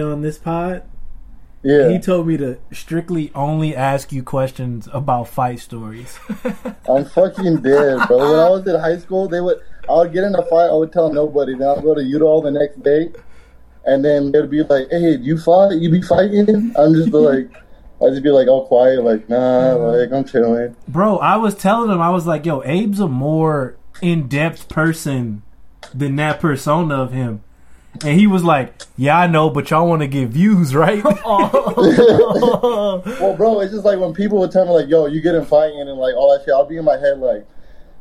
on this pod. Yeah, He told me to strictly only ask you questions about fight stories. I'm fucking dead, bro. When I was in high school, they would I would get in a fight, I would tell nobody. Then I'd go to Udall the next day, and then they'd be like, "Hey, do you fight? You be fighting?" I'm just like, I'd just be like all quiet, like, "Nah, like I'm chilling." Bro, I was telling him, I was like, yo, Abe's a more in depth person than that persona of him. And he was like, yeah, I know, but y'all want to get views, right? Well, bro, it's just like when people would tell me like, "Yo, you get in fighting and like all that shit," I'll be in my head like,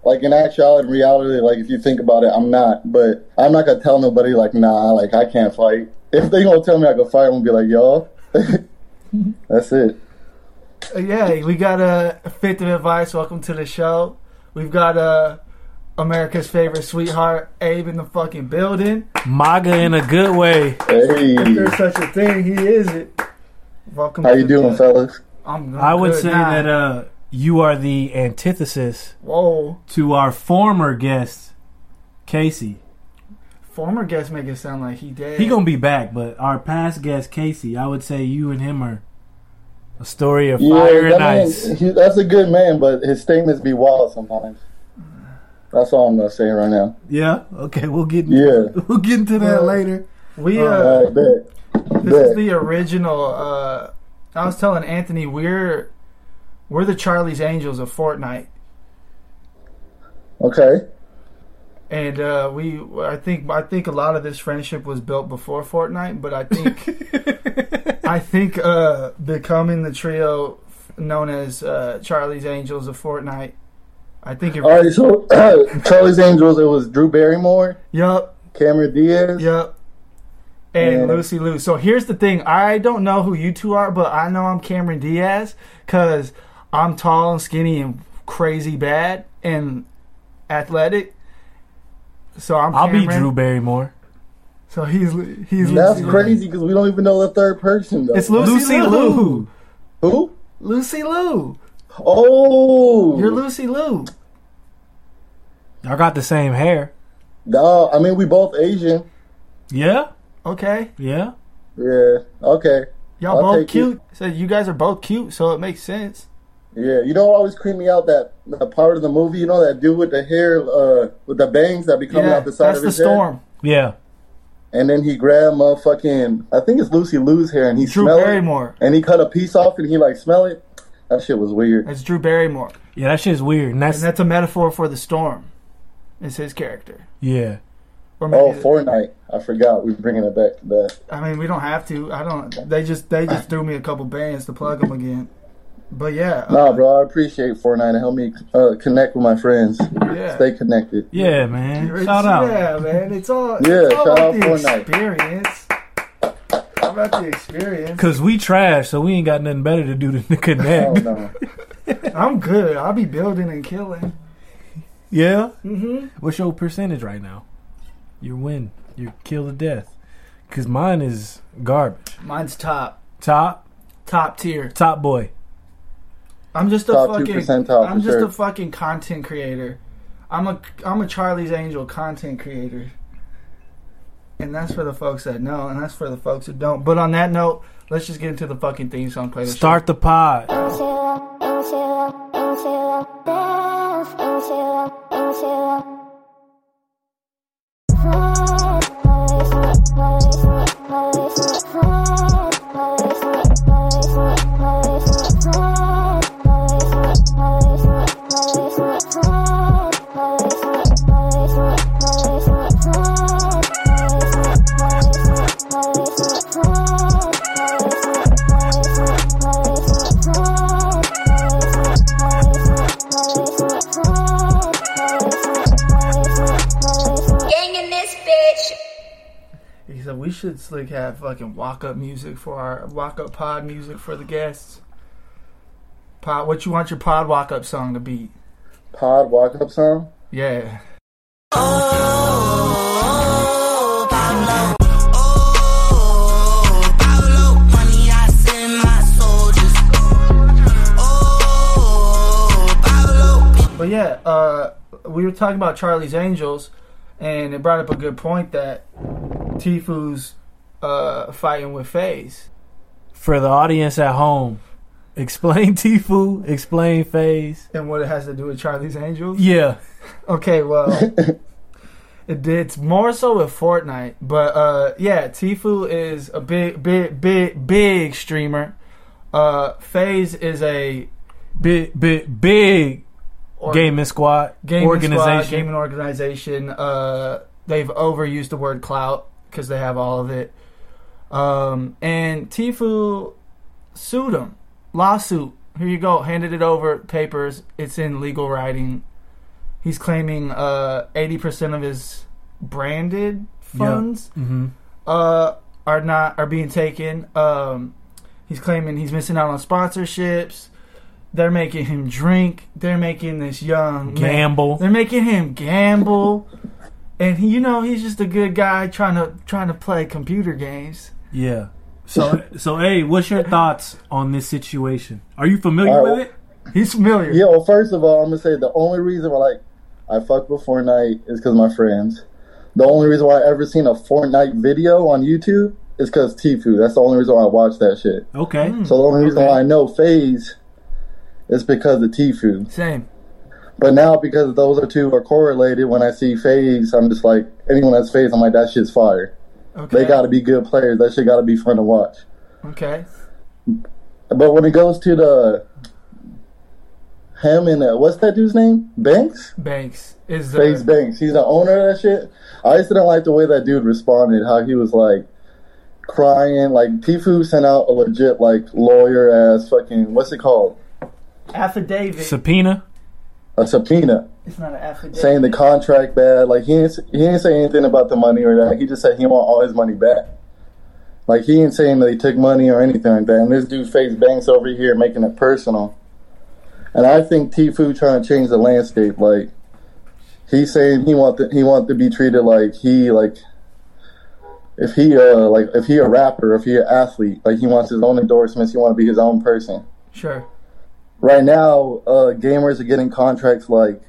like in actuality, in reality, like if you think about it, I'm not. But I'm not gonna tell nobody like, "Nah, like I can't fight." If they gonna tell me I can fight, I'm gonna be like, y'all, that's it." Yeah, we got a uh, fifth of advice. Welcome to the show. We've got uh, America's favorite sweetheart, Abe, in the fucking building. MAGA in a good way. Hey, If there's such a thing, he is it. Welcome. how to you the- doing, fellas? I'm, I'm I would good say now. that uh, you are the antithesis Whoa, to our former guest, Casey. former guest make it sound like he dead. He gonna be back, but our past guest, Casey, I would say you and him are a story of fire that and man, ice. he, that's a good man, but his statements be wild sometimes. That's all I'm gonna say right now. Yeah. Okay. We'll get. Yeah. We'll get into that Yeah. later. we uh, All right, bet. This is the original. Uh, I was telling Anthony we're we're the Charlie's Angels of Fortnite, Okay. and uh, we I think I think a lot of this friendship was built before Fortnite, but I think I think uh, becoming the trio known as uh, Charlie's Angels of Fortnite. I think it. All right. So Charlie's Angels. It was Drew Barrymore, Yup. Cameron Diaz. Yep. And Yeah. Lucy Liu. So here's the thing. I don't know who you two are, but I know I'm Cameron Diaz because I'm tall and skinny and crazy bad and athletic. So I'm. I'll be Drew Barrymore. So he's he's That's Lucy crazy because we don't even know the third person though. It's Lucy, Lucy Liu. Lou. Who? Lucy Liu. Oh, You're Lucy Liu. Y'all got the same hair. No, I mean we both Asian. Yeah. Okay. Yeah. Yeah. Okay. Y'all I'll both take cute. So you guys are both cute, so it makes sense. Yeah. You know what always creeped me out that the part of the movie. You know that dude with the hair, uh, with the bangs that be coming Yeah, out the side that's of the his head. storm. Yeah. And then he grabbed motherfucking. I think it's Lucy Liu's hair, and he Drew smelled it. And he cut a piece off, and he like smell it. That shit was weird. That's Drew Barrymore, Yeah. That shit is weird. And that's, and that's a metaphor for the storm. Is his character. yeah. Or maybe Oh, Fortnite. I forgot. We're bringing it back to that. I mean, we don't have to. I don't. They just they just threw me a couple bands to plug them again. But yeah, Nah, uh, bro. I appreciate Fortnite to help me uh, connect with my friends. yeah. Stay connected. Yeah, man. It's- Shout out. Yeah, man. It's all. Yeah, it's all shout about out the Fortnite. experience. How about the experience? Cause we trash, so we ain't got nothing better to do than to Oh connect. no. I'm good. I'll be building and killing. Yeah. Mm-hmm. What's your percentage right now? Your win. Your kill to death. Cause mine is garbage. Mine's top, Top. top tier. Top boy. I'm just a Top fucking. top I'm just sure. a fucking content creator. I'm a I'm a Charlie's Angel content creator. And that's for the folks that know, and that's for the folks who don't. But on that note, let's just get into the fucking theme song. Play the Start the pod. Into, into, dance, into, into. Gang should like have fucking walk up music for our walk up pod music for the guests. Pod, what you want your pod walk up song to be? Pod walk up song. Yeah. But yeah, uh, we were talking about Charlie's Angels, and it brought up a good point that Tfue's uh, uh, fighting with FaZe. For the audience at home, explain Tfue, explain FaZe. And what it has to do with Charlie's Angels? Yeah. Okay, well, it, it's more so with Fortnite, but uh, yeah, Tfue is a big, big, big, big streamer. Uh, FaZe is a Big, big, big or- gaming squad gaming organization. squad, gaming organization. Uh, they've overused the word clout because they have all of it. Um, and Tfue sued him, lawsuit. Here you go, handed it over, papers. It's in legal writing. He's claiming uh, eighty percent of his branded funds hmm uh, are not are being taken. Um, he's claiming he's missing out on sponsorships. They're making him drink. They're making this young man- Gamble. they're making him gamble, and he, you know he's just a good guy trying to trying to play computer games. Yeah. So, so hey, what's your thoughts on this situation? Are you familiar All right, with it? He's familiar. Yeah, well, first of all, I'm gonna say the only reason why like I fuck with Fortnite is because my friends. The only reason why I ever seen a Fortnite video on YouTube is because Tfue. That's the only reason why I watch that shit. Okay. Mm. So the only reason Okay. why I know FaZe is because of Tfue. Same. But now because those are two are correlated, when I see FaZe, I'm just like anyone that's FaZe, I'm like that shit's fire. Okay. They got to be good players. That shit got to be fun to watch. Okay. But when it goes to the him and uh, what's that dude's name? Banks. Banks is the FaZe Banks. He's the owner of that shit. I just didn't like the way that dude responded. How he was like crying. Like Tfue sent out a legit like lawyer ass fucking what's it called? affidavit. Subpoena. A subpoena it's not an affidavit. saying the contract bad. Like he didn't he didn't say anything about the money or that. He just said he want all his money back. Like he ain't saying that he took money or anything like that. And this dude FaZe Banks over here making it personal. And I think Tfue trying to change the landscape. Like he's saying he want to, he want to be treated like he like if he uh like if he a rapper, if he an athlete, like he wants his own endorsements, he want to be his own person. Sure. Right now, uh gamers are getting contracts like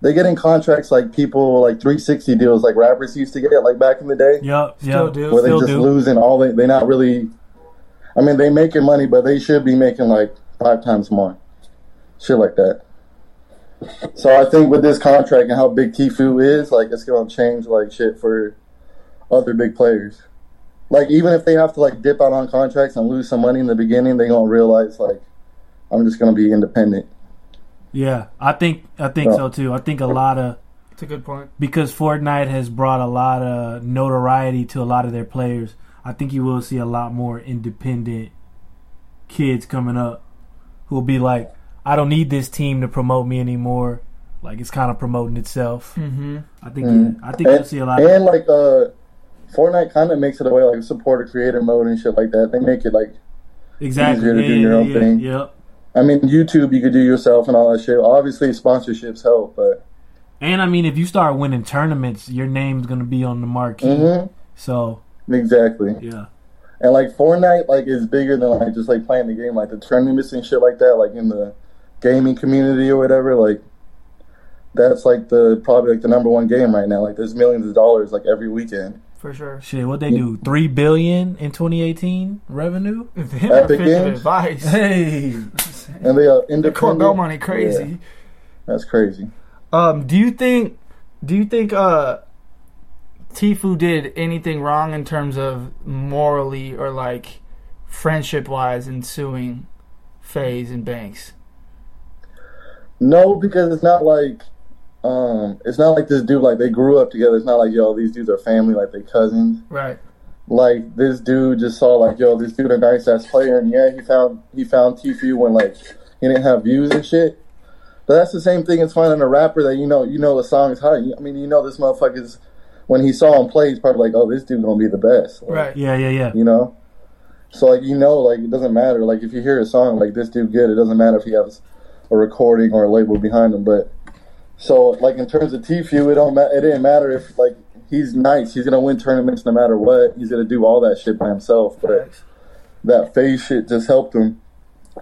they're getting contracts like people like 360 deals like rappers used to get like back in the day Yeah, Still Yup. do. where they Still just do. losing all they they're not really I mean they making money but they should be making like five times more. Shit like that. So I think with this contract and how big Tfue is, like it's gonna change like shit for other big players. Like even if they have to like dip out on contracts and lose some money in the beginning, they gonna realize like I'm just gonna be independent. Yeah, I think I think Yeah. so too. I think a lot of It's a good point. because Fortnite has brought a lot of notoriety to a lot of their players. I think you will see a lot more independent kids coming up who will be like, I don't need this team to promote me anymore. Like it's kind of promoting itself. Mm-hmm. I think Mhm. I think you'll see a lot. Of, And like uh Fortnite kind of makes it a way like support a creator mode and shit like that. They make it like exactly. easier to Yeah, do your yeah, own yeah, thing. Yep. I mean YouTube you could do yourself and all that shit. Obviously sponsorships help, but And I mean, if you start winning tournaments, your name's gonna be on the marquee. Mhm. So exactly. yeah, And like Fortnite like is bigger than like just like playing the game, like the tournaments and shit like that, like in the gaming community or whatever, like that's like the probably like the number one game right now. Like there's millions of dollars like every weekend. For sure. shit. What they do? Three billion in 2018 revenue. Epic offensive Games? Hey. And they are in The independent. Corbell money crazy. Yeah, that's crazy. Um, do you think do you think uh Tfue did anything wrong in terms of morally or like friendship wise in suing FaZe and Banks? No, because it's not like um it's not like this dude like they grew up together. It's not like yo, these dudes are family, like they cousins. Right. Like this dude just saw like yo, this dude a nice ass player, and yeah, he found he found Tfue when like he didn't have views and shit. But that's the same thing as finding a rapper that you know you know the song is hot. I mean, you know this motherfucker's when he saw him play, he's probably like, oh, this dude gonna be the best. Like, Right. yeah, yeah, yeah. You know. So like you know like it doesn't matter like if you hear a song like this dude good it doesn't matter if he has a recording or a label behind him but so like in terms of Tfue it don't ma- it didn't matter if like he's nice. He's gonna win tournaments no matter what. He's gonna do all that shit by himself but that FaZe shit just helped him.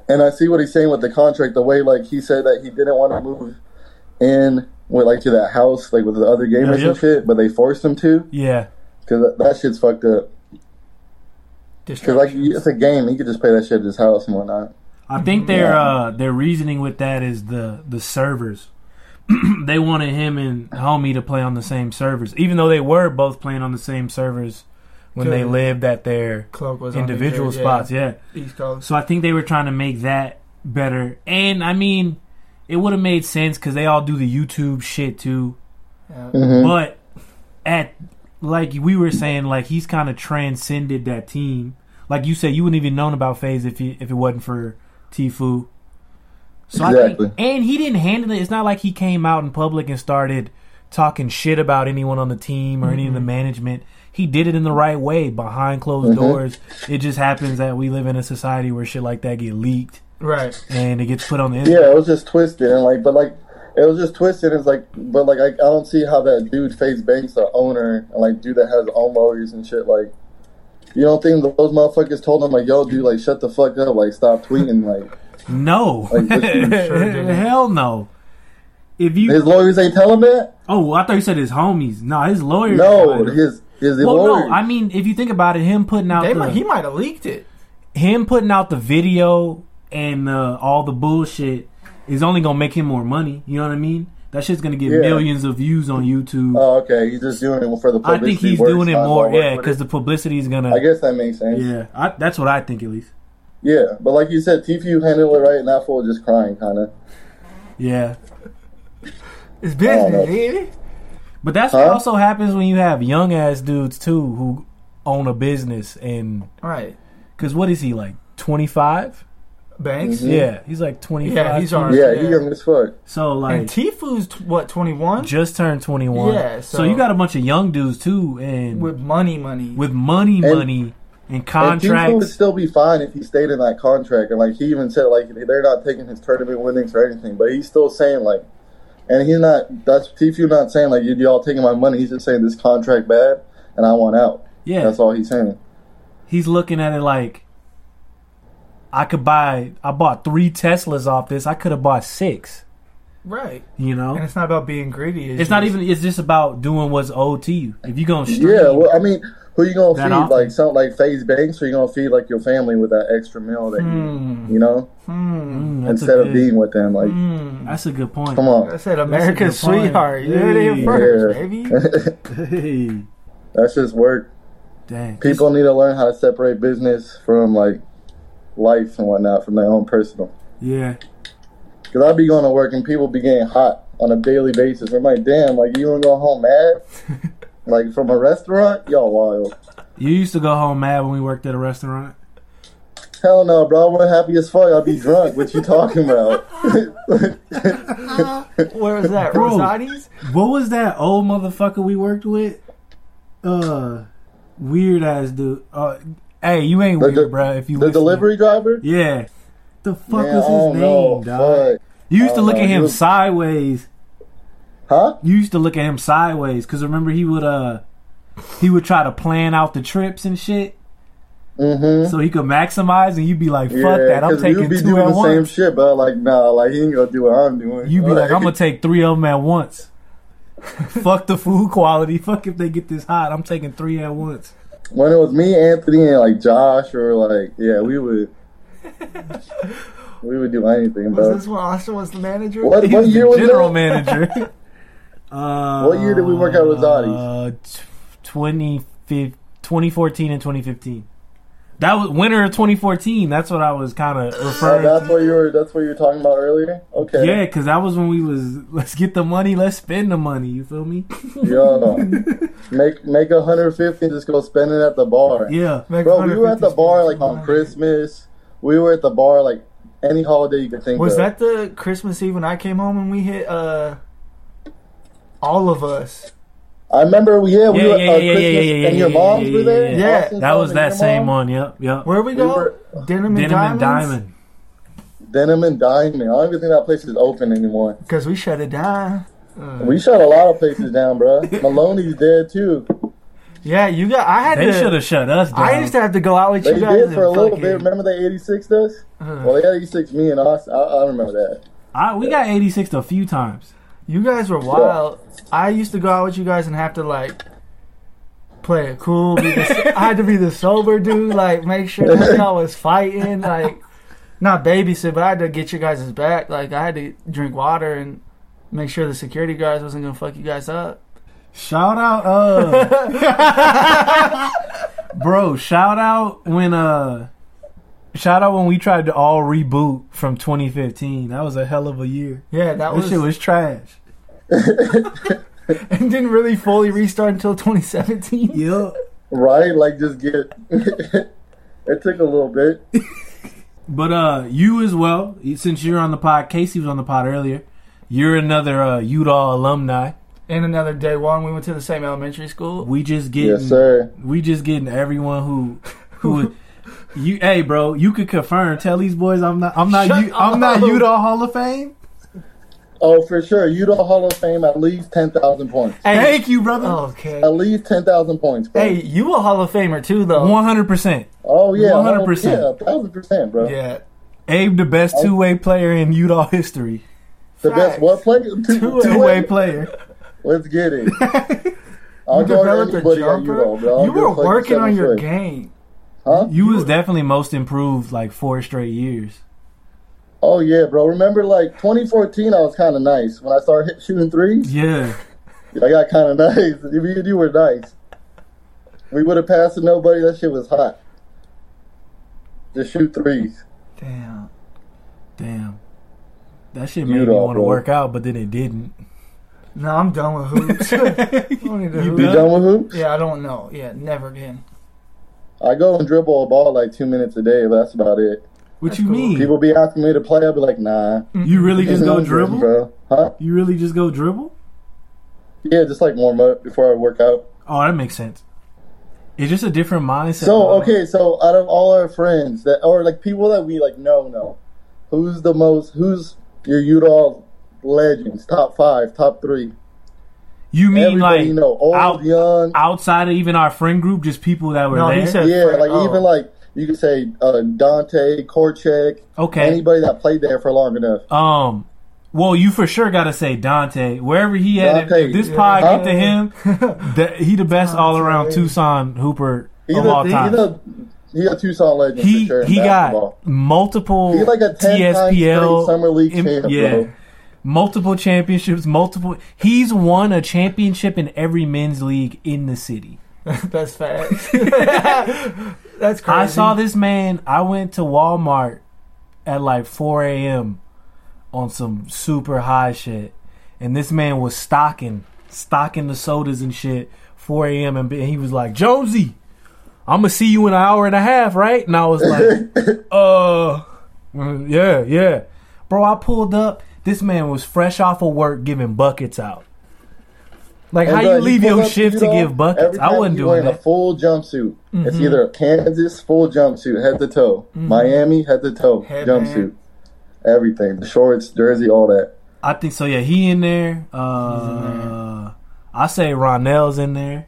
And I see what he's saying with the contract the way like he said that he didn't want to move in with like to that house like with the other gamers Yeah, yeah. and shit but they forced him to. Yeah. because that, that shit's fucked up. Cause like it's a game, he could just play that shit at his house and whatnot. I think their uh their reasoning with that is the the servers. they wanted him and homie to play on the same servers, even though they were both playing on the same servers when they lived at their Cloak was individual New spots. Yeah. yeah, East Coast. So I think they were trying to make that better, and I mean, it would have made sense because they all do the YouTube shit too. Yeah. Mm-hmm. But at like we were saying, like he's kind of transcended that team. Like you said, you wouldn't even known about FaZe if he, if it wasn't for Tfue. So I Exactly. think, and he didn't handle it. It's not like he came out in public and started talking shit about anyone on the team or any of the mm-hmm. management. He did it in the right way behind closed mm-hmm. doors. It just happens that we live in a society where shit like that get leaked Right. and it gets put on the internet. Yeah, it was just twisted and like, but like, it was just twisted. It's like, but like, I, I don't see how that dude FaZe Banks, the owner, and like dude that has own lawyers and shit, like, you don't think those motherfuckers told him like, yo, dude, like, shut the fuck up, like, stop tweeting, like, No, Like, Sure hell no. If you his lawyers ain't tell him that. oh, I thought you said his homies. No, his lawyers. No, tried his his well, lawyers. no. I mean, if you think about it, him putting out They the, might, he might have leaked it. him putting out the video and uh, all the bullshit is only gonna make him more money. You know what I mean? That shit's gonna get Yeah. millions of views on YouTube. oh, okay, he's just doing it for the. I think he's doing it more, yeah, because the publicity is gonna. I guess that makes sense. Yeah, yeah, I, that's what I think at least. But like you said, Tfue handled it right, and that fool was just crying, kind of. Yeah, It's I don't business, yeah. but that's what also happens when you have young ass dudes too who own a business and Right. because what is he like twenty five? Banks. Mhm. Yeah, he's like twenty five. Yeah, he's alright. Yeah, Yeah. he young as fuck. So And like Tfue's t- what twenty one just turned twenty one. Yeah, so, so- you got a bunch of young dudes too, and with money, money. with money, And- money, and And Tfue would still be fine if he stayed in that contract, and like he even said, like they're not taking his tournament winnings or anything, but he's still saying like, and he's not. That's Tfue not saying like you all taking my money. He's just saying this contract bad, and I want out. Yeah, That's all he's saying. he's looking at it like I could buy. I bought three Teslas off this. I could have bought six. right. You know, And it's not about being greedy. it's not even. It's just about doing what's owed to you. If you gonna stream, Yeah, well, I mean, who you gonna That feed? often. Like something like FaZe Banks, or you gonna feed like your family with that extra meal that Hmm. you, you know, Hmm. Mm, that's instead of good- being with them? Like, Hmm. That's a good point. come on, I on, said a America's good point. sweetheart. You heard it first, Yeah. baby. Hey, that's just work. dang. People need to learn how to separate business from like life and whatnot from their own personal. Yeah, Because I'd be going to work and people be getting hot on a daily basis. I'm like, damn, like you don't go home mad? like from a restaurant? Y'all wild. you used to go home mad when we worked at a restaurant. Hell no, bro. We're happy as fuck. I'll be drunk. What you talking about? Where was that? Bro. Rosati's? What was that old motherfucker we worked with? Uh, weird ass dude. Uh, hey, you ain't The weird, de- bro. If you the listening. delivery driver? Yeah. The fuck Man, was his name, know. dog? Fuck. You used to look don't at him was- sideways. Huh? You used to look at him sideways because remember he would uh he would try to plan out the trips and shit Mm-hmm. so he could maximize, and you'd be like, "Fuck yeah, that! I'm 'cause we taking would be two doing at the same shit, but like, nah, like he ain't gonna do what I'm doing. You'd be like, "I'm gonna take three of them at once." Fuck the food quality. Fuck if they get this hot. I'm taking three at once. when it was me, Anthony, and like Josh, or like, yeah, we would, we would do anything, Was bro. this when Austin was the manager? What, He what was year the was general that? manager? Uh, What year did we work at Rosati's? Uh, t- 20, 2014 and 2015. That was winter of 2014. That's what I was kind of Oh, referring that's to. what you were. That's what you were talking about earlier. Okay. Yeah, because that was when we was let's get the money, let's spend the money. You feel me? Yo, make make a hundred fifty. Just go spend it at the bar. Yeah. Make Bro, we were at the bar like on Christmas. We were at the bar like any holiday you could think of. Was of. that the Christmas Eve when I came home and we hit uh all of us? I remember. Yeah, we Yeah, were. yeah, uh, yeah, yeah, Christmas, yeah, yeah, and your yeah, moms yeah, were there. yeah. Yeah, That was that same mom? one. Yep. Yep. Where we We go? were- Denim and Denim and Diamond. Denim and Diamond. I don't even think that place is open anymore. Because we shut it down. Uh, We shut a lot of places down, bro. Maloney's dead too. yeah, you got. I had They should to. have shut us down. I used to have to go out with They you guys. did for a and little bit. Remember they 86 us? uh, Well, they had 86 me and Austin. I, I remember that. I, we got 86 a few times. You guys were wild. I used to go out with you guys and have to like play it cool. Be the, I had to be the sober dude. Like make sure that y'all was fighting. Like not babysit, but I had to get you guys' back. Like I had to drink water and make sure the security guards wasn't gonna fuck you guys up. Shout out, uh, bro. Shout out when uh, shout out when we tried to all reboot from 2015. That was a hell of a year. Yeah, that This was, shit was trash. and didn't really fully restart until 2017. Yup. Right? Like just get. it took a little bit. But uh, you as well, since you're on the pod, Casey was on the pod earlier. You're another uh, Utah alumni. And another day one, we went to the same elementary school. We just getting, Yes, sir. we just getting everyone who, who, you, hey, bro, you could confirm. Tell these boys I'm not, I'm not, Shut U, I'm not. Utah Hall of Fame. Oh, for sure. Utah Hall of Fame at least ten thousand points. Hey, Thank you, brother. okay. At least ten thousand points, bro. Hey, you a Hall of Famer too, though. One hundred percent. Oh yeah, 100%. Yeah, a thousand percent, bro. Yeah. Abe, the best oh. two way player in Utah history. The best what player? Two, Two-way. Player. Let's get it. I'll You developed a jumper. Utah, bro. You were working on your foot. game. Huh? You was definitely most improved like four straight years. Oh yeah, bro. Remember, like 2014, I was kind of nice when I started hit, shooting threes. Yeah. I got kind of nice. You, you were nice. We would have passed to nobody. That shit was hot. Just shoot threes. Damn. Damn. That shit made me want to work out, but then it didn't. No, I'm done with hoops. I don't need to You hoop. You done with hoops? Yeah, I don't know. Yeah, never again. I go and dribble a ball like two minutes a day, but that's about it. What That's you cool. mean? People be asking me to play. I'll be like, nah. you mm-hmm. really just go dribble? bro. Huh? You really just go dribble? Yeah, just like warm up before I work out. Oh, that makes sense. It's just a different mindset. So okay, so out of all our friends that, or like people that we like know, know, who's the most? Who's your Utah legends? Top five, top three. You mean Everybody like you know, old, out- young. outside of even our friend group, just people that were No, there? he said Yeah, Fred- like oh. even like you could say uh, Dante, Korchek, okay. anybody that played there for long enough. Um, well, you for sure got to say Dante. Wherever he had if- Dante, if this yeah. pod Huh? get to him, that, he the best all around Tucson Hooper He's of a, all he's time. a he's a Tucson legend he for sure. he basketball. got multiple He's like a 10 times straight TSPL summer league im- champ, yeah, bro. Multiple championships, multiple. He's won a championship in every men's league in the city. That's facts. That's crazy. I saw this man. I went to Walmart at like 4 a.m. on some super high shit, and this man was stocking, stocking the sodas and shit. 4 a.m. and he was like, Jonesy, I'm gonna see you in an hour and a half, right? And I was like, uh, yeah, yeah, bro. I pulled up. This man was fresh off of work giving buckets out. Like And, how bro, you leave pull your up to shift to give buckets? I time wasn't he's doing wearing that. a full jumpsuit. Mm-hmm. It's either a Kansas full jumpsuit, head to toe, Miami head to toe Headband. jumpsuit, everything, the shorts, jersey, all that. I think so. Yeah, he in there. Uh, I say Ronell's in there.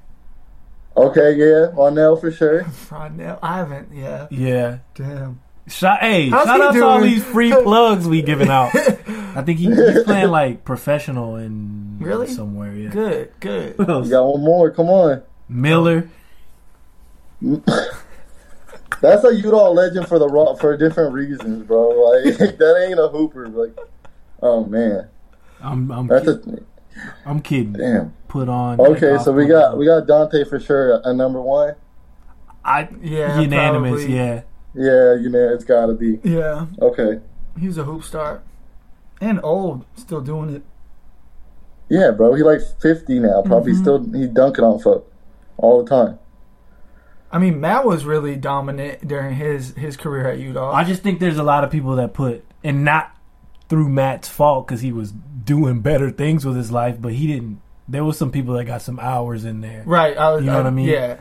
Okay, yeah, Arnell for sure. Rodnell. I haven't. Yeah. Yeah. Damn. Shout, hey, How's shout he out to all these free plugs we giving out. I think he, he's playing like professional in Really? somewhere. Yeah. Good. Good. Who? You got one more. Come on. Miller. That's a Utah legend for the raw for different reasons, bro. Like that ain't a hooper. Like, oh man, I'm I'm that's kid- a I'm kidding. damn. Put on. Okay, so we got on. we got Dante for sure at number one. I Yeah. unanimous. probably. Yeah. Yeah, you know it's got to be. Yeah. Okay, He's a hoop star. And old. Still doing it. yeah, bro. He like fifty now. Probably Mm-hmm. still he dunking on folk all the time. I mean, Matt was really dominant during his his career at Utah. I just think there's a lot of people that put and not through Matt's fault because he was doing better things with his life, but he didn't. There was some people that got some hours in there. right. I was. You know what I mean? Yeah.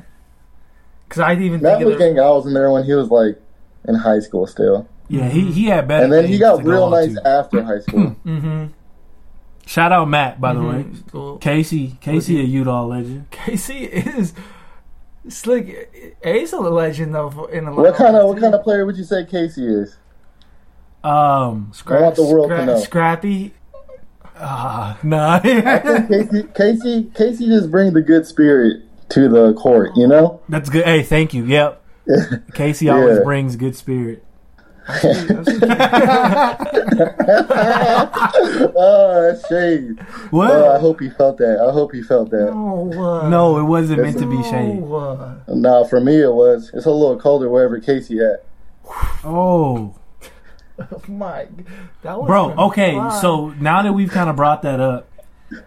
Because I even Matt think was of getting hours in there when he was like in high school still, Yeah, he he had better. and then he got to go real nice to. after high school. Mm-hmm. Shout out Matt, by the way. Cool. Casey, Casey, he- a Utah legend. Casey is slick. He's a legend though. In the what kind of what kind of player would you say Casey is? Um, I want the world to know. Scrappy. ah, nah. Casey, Casey, Casey just brings the good spirit to the court. You know? That's good. Hey, thank you. Yep. Casey always Yeah. brings good spirit. Oh, that's shade. What? Oh, I hope he felt that. I hope he felt that. Oh, uh, no, it wasn't meant to be shade. oh, uh, Nah, for me it was. It's a little colder wherever Casey at. Oh, my, that was bro. Okay, fun. so now that we've kind of brought that up,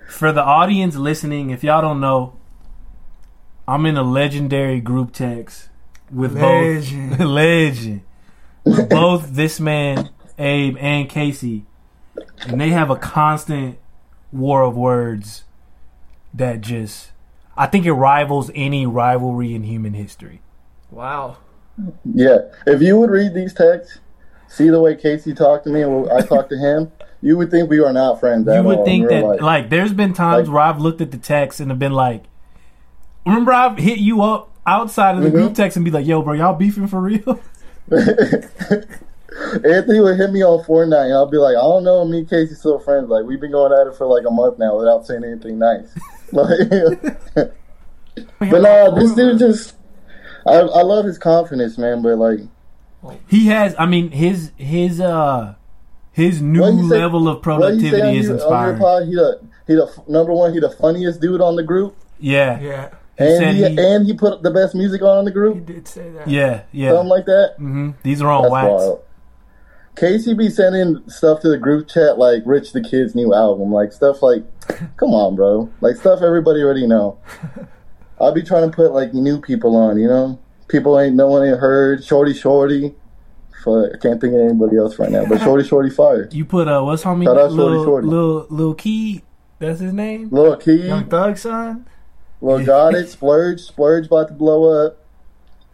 for the audience listening, if y'all don't know, I'm in a legendary group text with Legend. both legend with both this man Abe and Casey, and they have a constant war of words that just I think it rivals any rivalry in human history. wow. Yeah. If you would read these texts, see the way Casey talked to me and I talked to him, you would think we are not friends at You all. would in think real that life. like there's been times Like- where I've looked at the text and have been like, remember I've hit you up outside of the Mm-hmm. group text and be like, yo, bro, y'all beefing for real? Anthony would hit me on Fortnite, and I'll be like, I don't know, me and Casey still friends. Like we've been going at it for like a month now without saying anything nice. like, but nah, this dude just, I I love his confidence, man. But like, He has, I mean, his his uh his new What say- level of what you say on productivity is your, inspiring. pod, he the he the number one, he the funniest dude on the group, Yeah, Yeah, and he, he- and he put the best music on in the group. he did say that. yeah, yeah. something like that. hmm These are on That's wax. wild. Casey be sending stuff to the group chat like Rich the Kid's new album, like stuff like, come on, bro, like stuff everybody already know. I'll be trying to put like new people on, you know, people ain't no one ain't heard. Shorty, Shorty, fuck, I can't think of anybody else right now, but Shorty, Shorty, fire. You put uh, what's homie Shout out Shorty little Shorty. little little key? That's his name. Lil Keed, Young Thug son. Lil Got It, Splurge, Splurge about to blow up.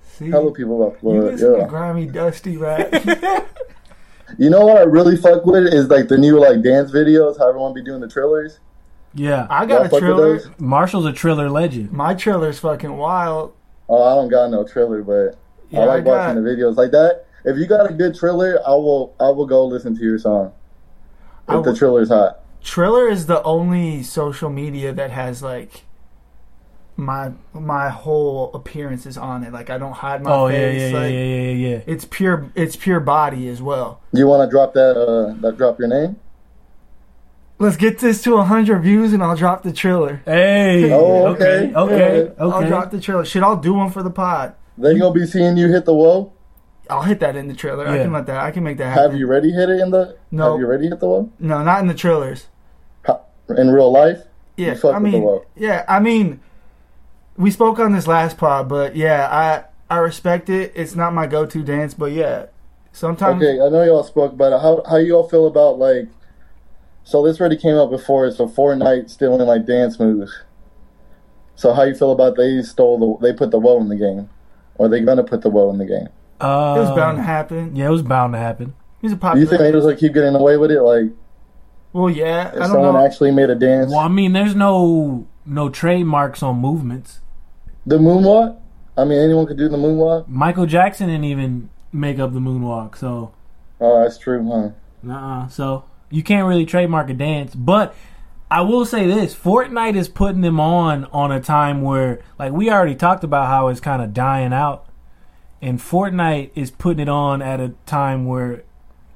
See, Hella people about to you blow up. listen to grimy, dusty rap. You know what I really fuck with is like the new like dance videos. How everyone be doing the trillers. Yeah, I Y'all got a fuck with triller. Marshall's a triller legend. My triller's fucking wild. Oh, I don't got no triller, but Yeah, I like I got- watching the videos like that. If you got a good triller, I will I will go listen to your song. I If the will- triller's hot. Triller is the only social media that has like my my whole appearance is on it. Like I don't hide my Oh yeah, face. yeah, yeah, like, yeah, yeah, yeah, yeah. It's pure. It's pure body as well. You want to drop that? Uh, that drop your name? Let's get this to hundred views and I'll drop the triller. Hey, Oh, okay, okay. okay, Yeah. I'll drop the triller. Shit, I'll do one for the pod. They gonna be seeing you hit the wall. I'll hit that in the triller. I can let that. I can make that happen. Have you already hit it in the? No. Have you already hit the wall? No, not in the trillers. In real life? Yeah, fuck I with the mean, yeah, I mean, we spoke on this last pod, but yeah, I I respect it. It's not my go-to dance, but yeah, sometimes Okay, I know y'all spoke about it. How how you all feel about like? So this already came up before. So Fortnite stealing like dance moves. So how you feel about they stole the they put the woe in the game, or they gonna put the woe in the game? Uh, it was bound to happen. Yeah, it was bound to happen. He's a Do popular. you think they just like keep getting away with it? Like well, yeah, if I don't someone know. actually made a dance, Well, I mean, there's no no trademarks on movements. The moonwalk. I mean, anyone could do the moonwalk. Michael Jackson didn't even make up the moonwalk, so Oh, that's true, huh? uh So you can't really trademark a dance, but I will say this: Fortnite is putting them on on a time where, like, we already talked about how it's kind of dying out, and Fortnite is putting it on at a time where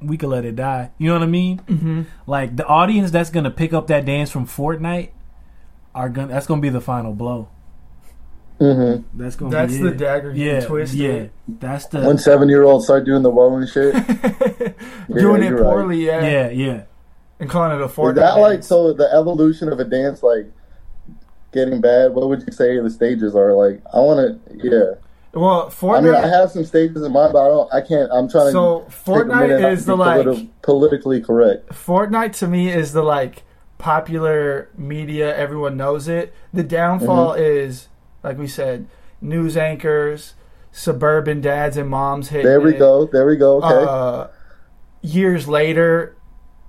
we could let it die. You know what I mean? hmm Like the audience that's gonna pick up that dance from Fortnite are gonna that's gonna be the final blow. Mm-hmm. That's gonna That's be the it. dagger yeah, twisted. yeah. That's the When seven year olds start doing the woe and shit, Doing it you're right. poorly, yeah. yeah, yeah. and calling it a Fortnite. Is that like so? The evolution of a dance, like getting bad. What would you say the stages are? Like, I want to, yeah. Well, Fortnite. I mean, I have some stages in mind, but I don't. I can't. I'm trying So, to. take a Fortnite minute not is to the, be like- politically correct. Fortnite to me is the like popular media. Everyone knows it. The downfall Mm-hmm. is, like we said, news anchors, suburban dads and moms hitting There we it. go. There we go. Okay. Uh, years later,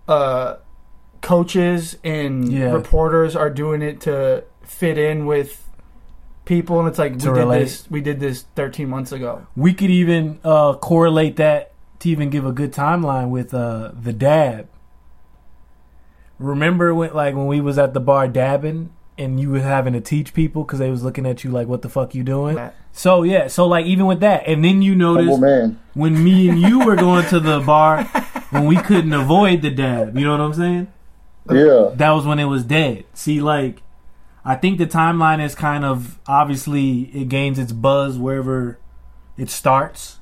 uh, coaches and Yeah. reporters are doing it to fit in with people, and it's like we To did this. We did this 13 months ago. We could even uh, correlate that to even give a good timeline with uh, the dab. Remember when like when we was at the bar dabbing and you were having to teach people because they was looking at you like, "What the fuck you doing?" That- So yeah, so like even with that, and then you Humble notice man. when me and you were going to the bar when we couldn't avoid the dab. You know what I'm saying? Yeah. That was when it was dead. See, like, I think the timeline is kind of obviously it gains its buzz wherever it starts.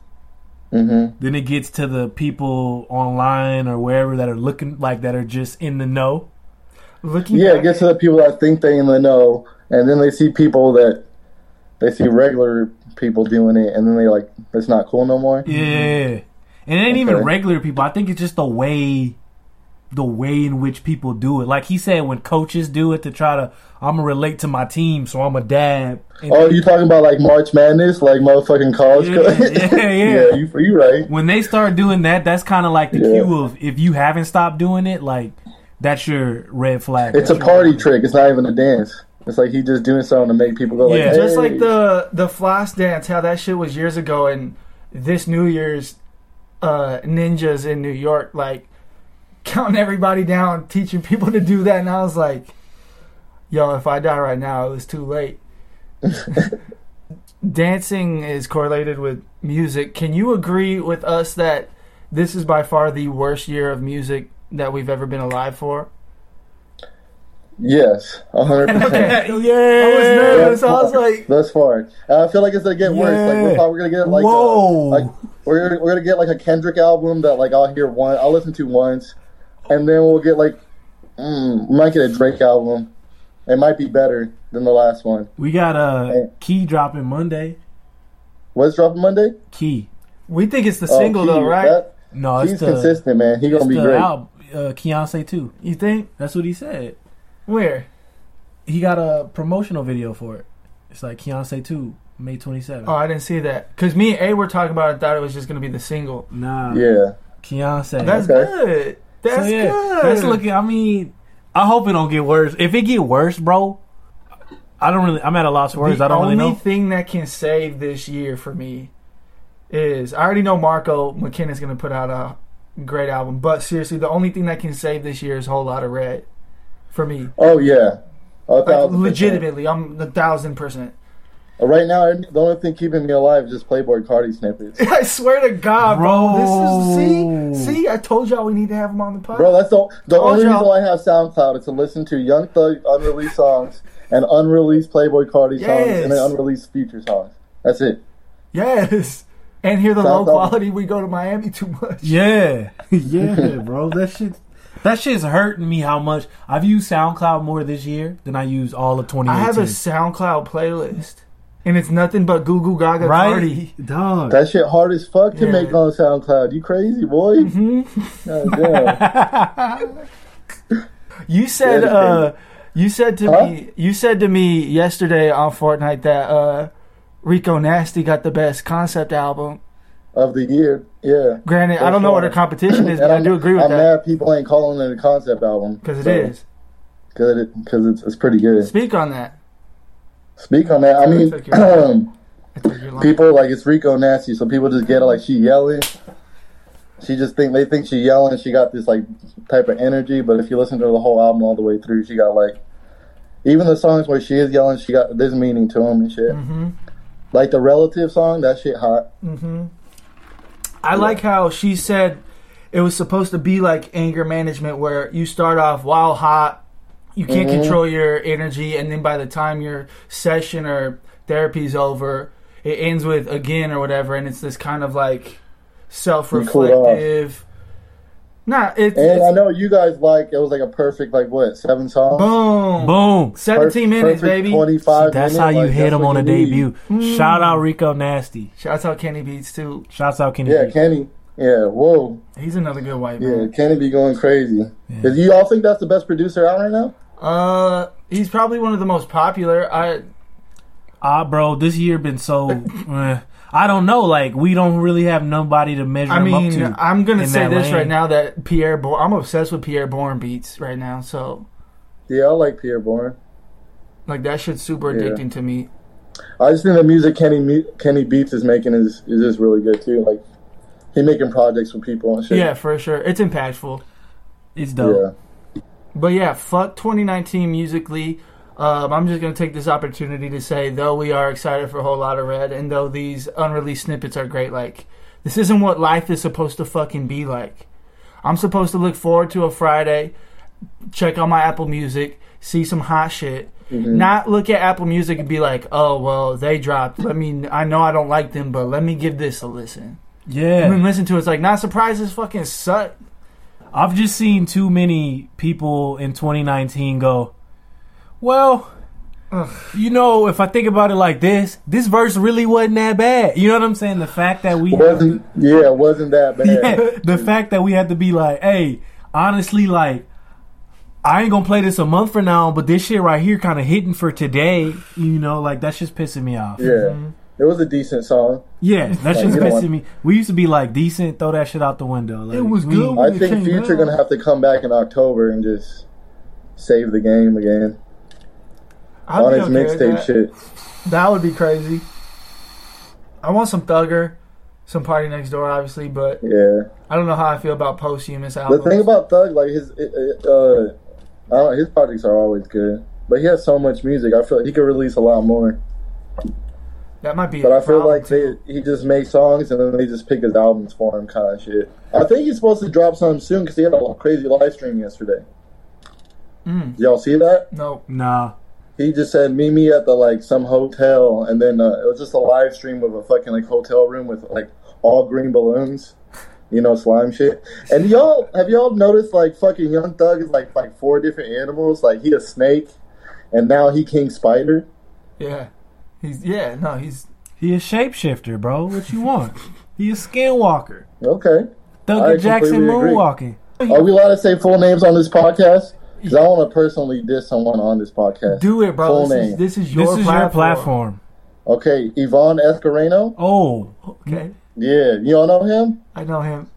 hmm Then it gets to the people online or wherever that are looking like that are just in the know. Looking Yeah, it gets to the people that think they in the know, and then they see people that they see regular people doing it, and then they like it's not cool no more. Yeah, and it ain't even regular people. I think it's just the way, the way in which people do it. Like he said, when coaches do it to try to, I'm gonna relate to my team, so I'm a dab. And Oh, you talking about like March Madness, like motherfucking college? Yeah, co- yeah, yeah. yeah, you you right. when they start doing that, that's kind of like the Yeah. cue of if you haven't stopped doing it, like that's your red flag. It's a That's your- party trick. It's not even a dance. It's like he just doing something to make people go like, Yeah. hey. just like the the floss dance, how that shit was years ago, and this New Year's uh, ninjas in New York, like counting everybody down, teaching people to do that, and I was like, "Yo, if I die right now, it was too late." Dancing is correlated with music. Can you agree with us that this is by far the worst year of music that we've ever been alive for? yes, hundred percent. yeah, I was nervous. I was like, Thus far, uh, I feel like it's gonna get worse. Like we're probably gonna get like, Whoa. A, like we're gonna, we're gonna get like a Kendrick album that like I'll hear one, I'll listen to once, and then we'll get like, mm, we might get a Drake album. It might be better than the last one. we got a Hey. key dropping Monday. What's dropping Monday? Key, we think it's the Oh, single though, right? That- no, he's the consistent, man. He it's gonna be great. album. Uh, Beyonce too. you think? That's what he said. Where? He got a promotional video for it. It's like Beyonce 2, May 27th. Oh, I didn't see that. Because me and A were talking about it, thought it was just going to be the single. nah, Yeah, Beyonce. That's Okay. good. That's so, yeah, good. That's looking. I mean, I hope it don't get worse. If it get worse, bro, I don't really. I'm at a loss for words. the I don't only really know. The only thing that can save this year for me is I already know Marco McKinnis's going to put out a great album, but seriously, the only thing that can save this year is a Whole Lotta Red for me. Oh yeah, Like, legitimately, I'm a thousand percent. Uh, right now, the only thing keeping me alive is just Playboi Carti snippets. I swear to God, bro. Bro. This is see, see. I told y'all we need to have him on the podcast. Bro, that's the the Told only y'all. reason why I have SoundCloud is to listen to Young Thug unreleased songs and unreleased Playboi Carti songs and then unreleased Future songs. That's it. Yes. And hear the low Sounds quality. We go to Miami too much. Yeah, yeah, bro. That shit. That shit's hurting me. How much I've used SoundCloud more this year than I used all of 2018. I have a SoundCloud playlist, and it's nothing but Goo Goo Gaga right, Carti. dog. That shit hard as fuck to Yeah. make on SoundCloud. You crazy boy? God damn. You said, Yeah, uh, you said to Huh? me, you said to me yesterday on Fortnite that uh, Rico Nasty got the best concept album. of the year, yeah. Granted, I don't know what her competition is, but I I'm, do agree with I'm that mad people ain't calling it a concept album because it is. because it, cause it's, it's pretty good. Speak on that. Speak on that. I mean, Took your- I took your line. people like it's Rico Nasty, so people just get it like she yelling. She just think they think she yelling. She got this like type of energy, but if you listen to the whole album all the way through, she got like even the songs where she is yelling, she got there's meaning to them and shit. Mhm. Like the relative song, that shit hot. Mm-hmm. I like how she said it was supposed to be like anger management, where you start off while hot, you can't Mhm. control your energy, and then by the time your session or therapy's over, it ends with again or whatever, and it's this kind of like self-reflective. Nah, it's, And I know you guys like it was like a perfect like what seven songs. boom, Boom. seventeen minutes, Perfect baby. Twenty five. That's how you hit him on a debut. Mm. Shout out Rico Nasty. Shouts out Kenny Beats too. Shouts out Kenny. Yeah, Beats. Kenny. Yeah, whoa. He's another good white man. Yeah. Kenny be going crazy. Yeah. Did you all think that's the best producer out right now? Uh, he's probably one of the most popular. I Ah, bro, this year been so. eh, I don't know. Like we don't really have nobody to measure I him up mean, to. I'm gonna say this lane. right now that Pi'erre Bourne. I'm obsessed with Pi'erre Bourne beats right now. So Yeah, I like Pi'erre Bourne. like that shit's super Yeah. addicting to me. I just think the music Kenny Kenny Beats is making is is just really good too. Like he making projects with people and shit. Yeah, for sure. It's impactful. It's dope. yeah. But yeah, fuck 2019 musically. Um, I'm just going to take this opportunity to say, though we are excited for a Whole Lotta Red, and though these unreleased snippets are great, like this isn't what life is supposed to fucking be like. I'm supposed to look forward to a Friday, check on my Apple Music, see some hot shit, not look at Apple Music and be like, oh well, they dropped. Let me. I know I don't like them, but let me give this a listen. Yeah. I mean, listen to it. It's like not surprises, fucking suck. I've just seen too many people in 2019 go, well, you know, if I think about it like this, this verse really wasn't that bad. You know what I'm saying? The fact that we, wasn't yeah, it wasn't that bad. yeah, the fact that we had to be like, hey, honestly, like, I ain't gonna play this a month from now, but this shit right here kind of hitting for today. You know, like that's just pissing me off. Yeah, it was a decent song. Yeah, that's Like, just pissing what? me. We used to be like decent, throw that shit out the window. Like, It was we- good. I It think came Future out. gonna have to come back in October and just save the game again I'd on be his okay mixtape shit. That would be crazy. I want some Thugger, some PARTYNEXTDOOR, obviously, but Yeah. I don't know how I feel about posthumous The albums. The thing about Thug, like his, uh, I don't, his projects are always good, but he has so much music. I feel like he could release a lot more. that might be. But a I feel like they, he just makes songs and then they just pick his albums for him, kind of shit. I think he's supposed to drop some soon because he had a crazy live stream yesterday. Mm. Y'all see that? No, Nah. He just said meet me at the like some hotel, and then uh, it was just a live stream of a fucking like hotel room with like all green balloons, you know, slime shit. And y'all have y'all noticed like fucking Young Thug is like like four different animals. Like he a snake, and now he King Spider. yeah, he's yeah, no, he's He a shapeshifter, bro. What you want? he a skinwalker. Okay, I Thugger Jackson completely agree. moonwalking. are we allowed to say full names on this podcast? Because I want to personally diss someone on this podcast. do it, bro. Full This name. is, this is your This is platform. your platform. Okay, Yvonne Escareno. Oh, Okay, mm-hmm. Yeah, you all know him. I know him.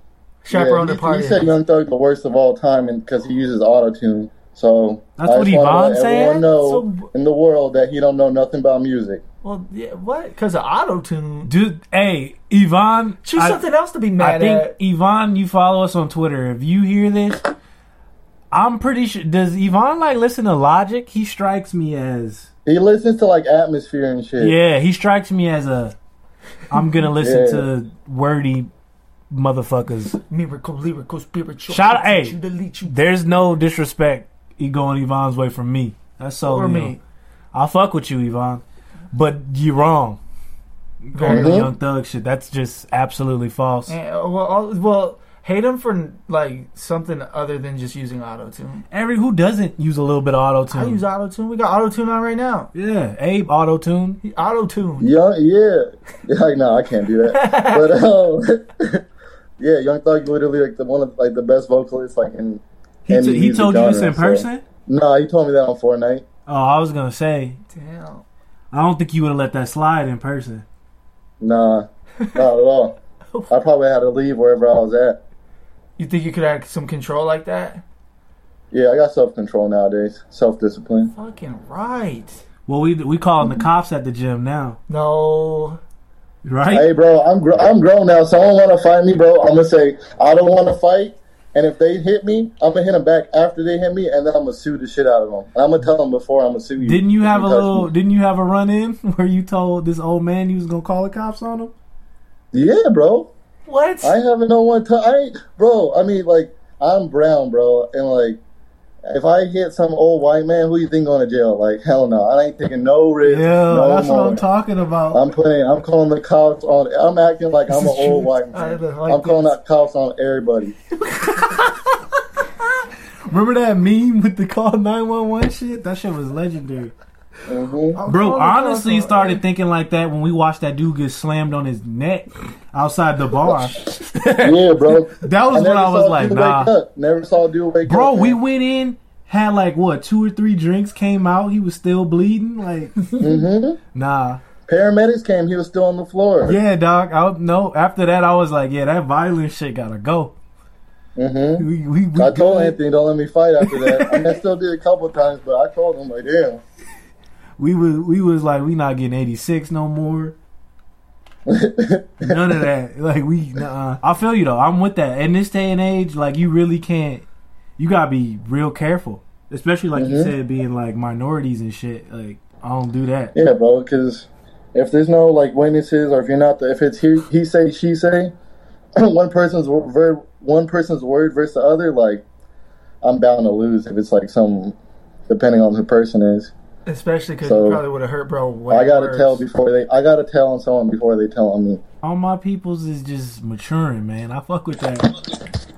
Chaperone yeah, the party. he, he said Young Thug the worst of all time and because he uses auto tune. So That's I what just wanna Yvonne said? Everyone know So- in the world that he don't know nothing about music. well, yeah, what? Because of auto tune. dude. Hey, Yvonne. Choose I- something else to be mad I mad think at. Yvonne, you follow us on Twitter. If you hear this, I'm pretty sure. Does Yvonne like listen to Logic? He strikes me as He listens to like atmosphere and shit. yeah. He strikes me as a. I'm gonna listen Yeah. to wordy motherfuckers. Miracle, lyrical, spiritual. Shout out- hey. you, you. There's no disrespect. He going Yvonne's way from me. That's so Or me. I'll fuck with you, Yvonne, but you're wrong. Going to Mhm. Young Thug shit. That's just absolutely false. And, uh, well, all, well, hate him for like something other than just using auto tune. Every who doesn't use a little bit of auto I tune. use auto tune. We got auto tune on right now. Yeah, Abe auto tune. Auto tune. Young, yeah, like no, I can't do that. but um, yeah, Young Thug literally like the one of like the best vocalists like in. He, t- he music told you this genre, in so- person. No, he told me that on Fortnite. Oh, I was gonna say. Damn. I don't think you would have let that slide in person. Nah, not at all. I probably had to leave wherever I was at. You think you could have some control like that? Yeah, I got self control nowadays, self discipline. Fucking right. Well, we we calling the mm-hmm. cops at the gym now, No. right? Hey, bro, I'm gr- I'm grown now. Someone want to fight me, bro? I'm gonna say I don't want to fight, and if they hit me, I'm gonna hit them back after they hit me, and then I'm gonna sue the shit out of them. And I'm gonna tell them before I'm gonna sue you. Didn't you if have a little? me. Didn't you have a run in where you told this old man you was gonna call the cops on him? Yeah, bro. What? I haven't no one. T- I ain't, bro. I mean, like I'm brown, bro, and like. If I hit some old white man, who you think going to jail? Like hell no, I ain't taking no risk. Yeah, no that's more. what I'm talking about. I'm putting. I'm calling the cops on. I'm acting like I'm an This old true. white man. like I'm calling this. out cops on everybody. Remember that meme with the call nine one one shit? That shit was legendary. Hmm Bro, honestly started thinking like that when we watched that dude get slammed on his neck outside the bar. Yeah, bro. That was when I was saw like, nah. Never saw a dude wake Bro, up. we went in, had like what, two or three drinks, came out, he was still bleeding. Like, Mhm. nah. Paramedics came. He was still on the floor. Yeah, dog. I no. After that, I was like, yeah, that violent shit gotta go. Mm-hmm. We, we, we I told good. Anthony, don't let me fight after that. I mean, I still did a couple times, but I told him like, damn. We was we was like, we not getting eighty six no more. None of that. Like we, nah. I feel you though. I'm with that. In this day and age, like you really can't. You gotta be real careful. especially like you Mhm. said, being like minorities and shit. Like I don't do that. Yeah, bro. Because if there's no like witnesses, or if you're not the, if it's he, he say, she say, one person's word one person's word versus the other, like I'm bound to lose if it's like some, depending on who the person is. Especially because So- you probably would have hurt bro. Way I gotta worse. tell before they. I gotta tell on someone before they tell on me. All my peoples is just maturing, man. I fuck with that.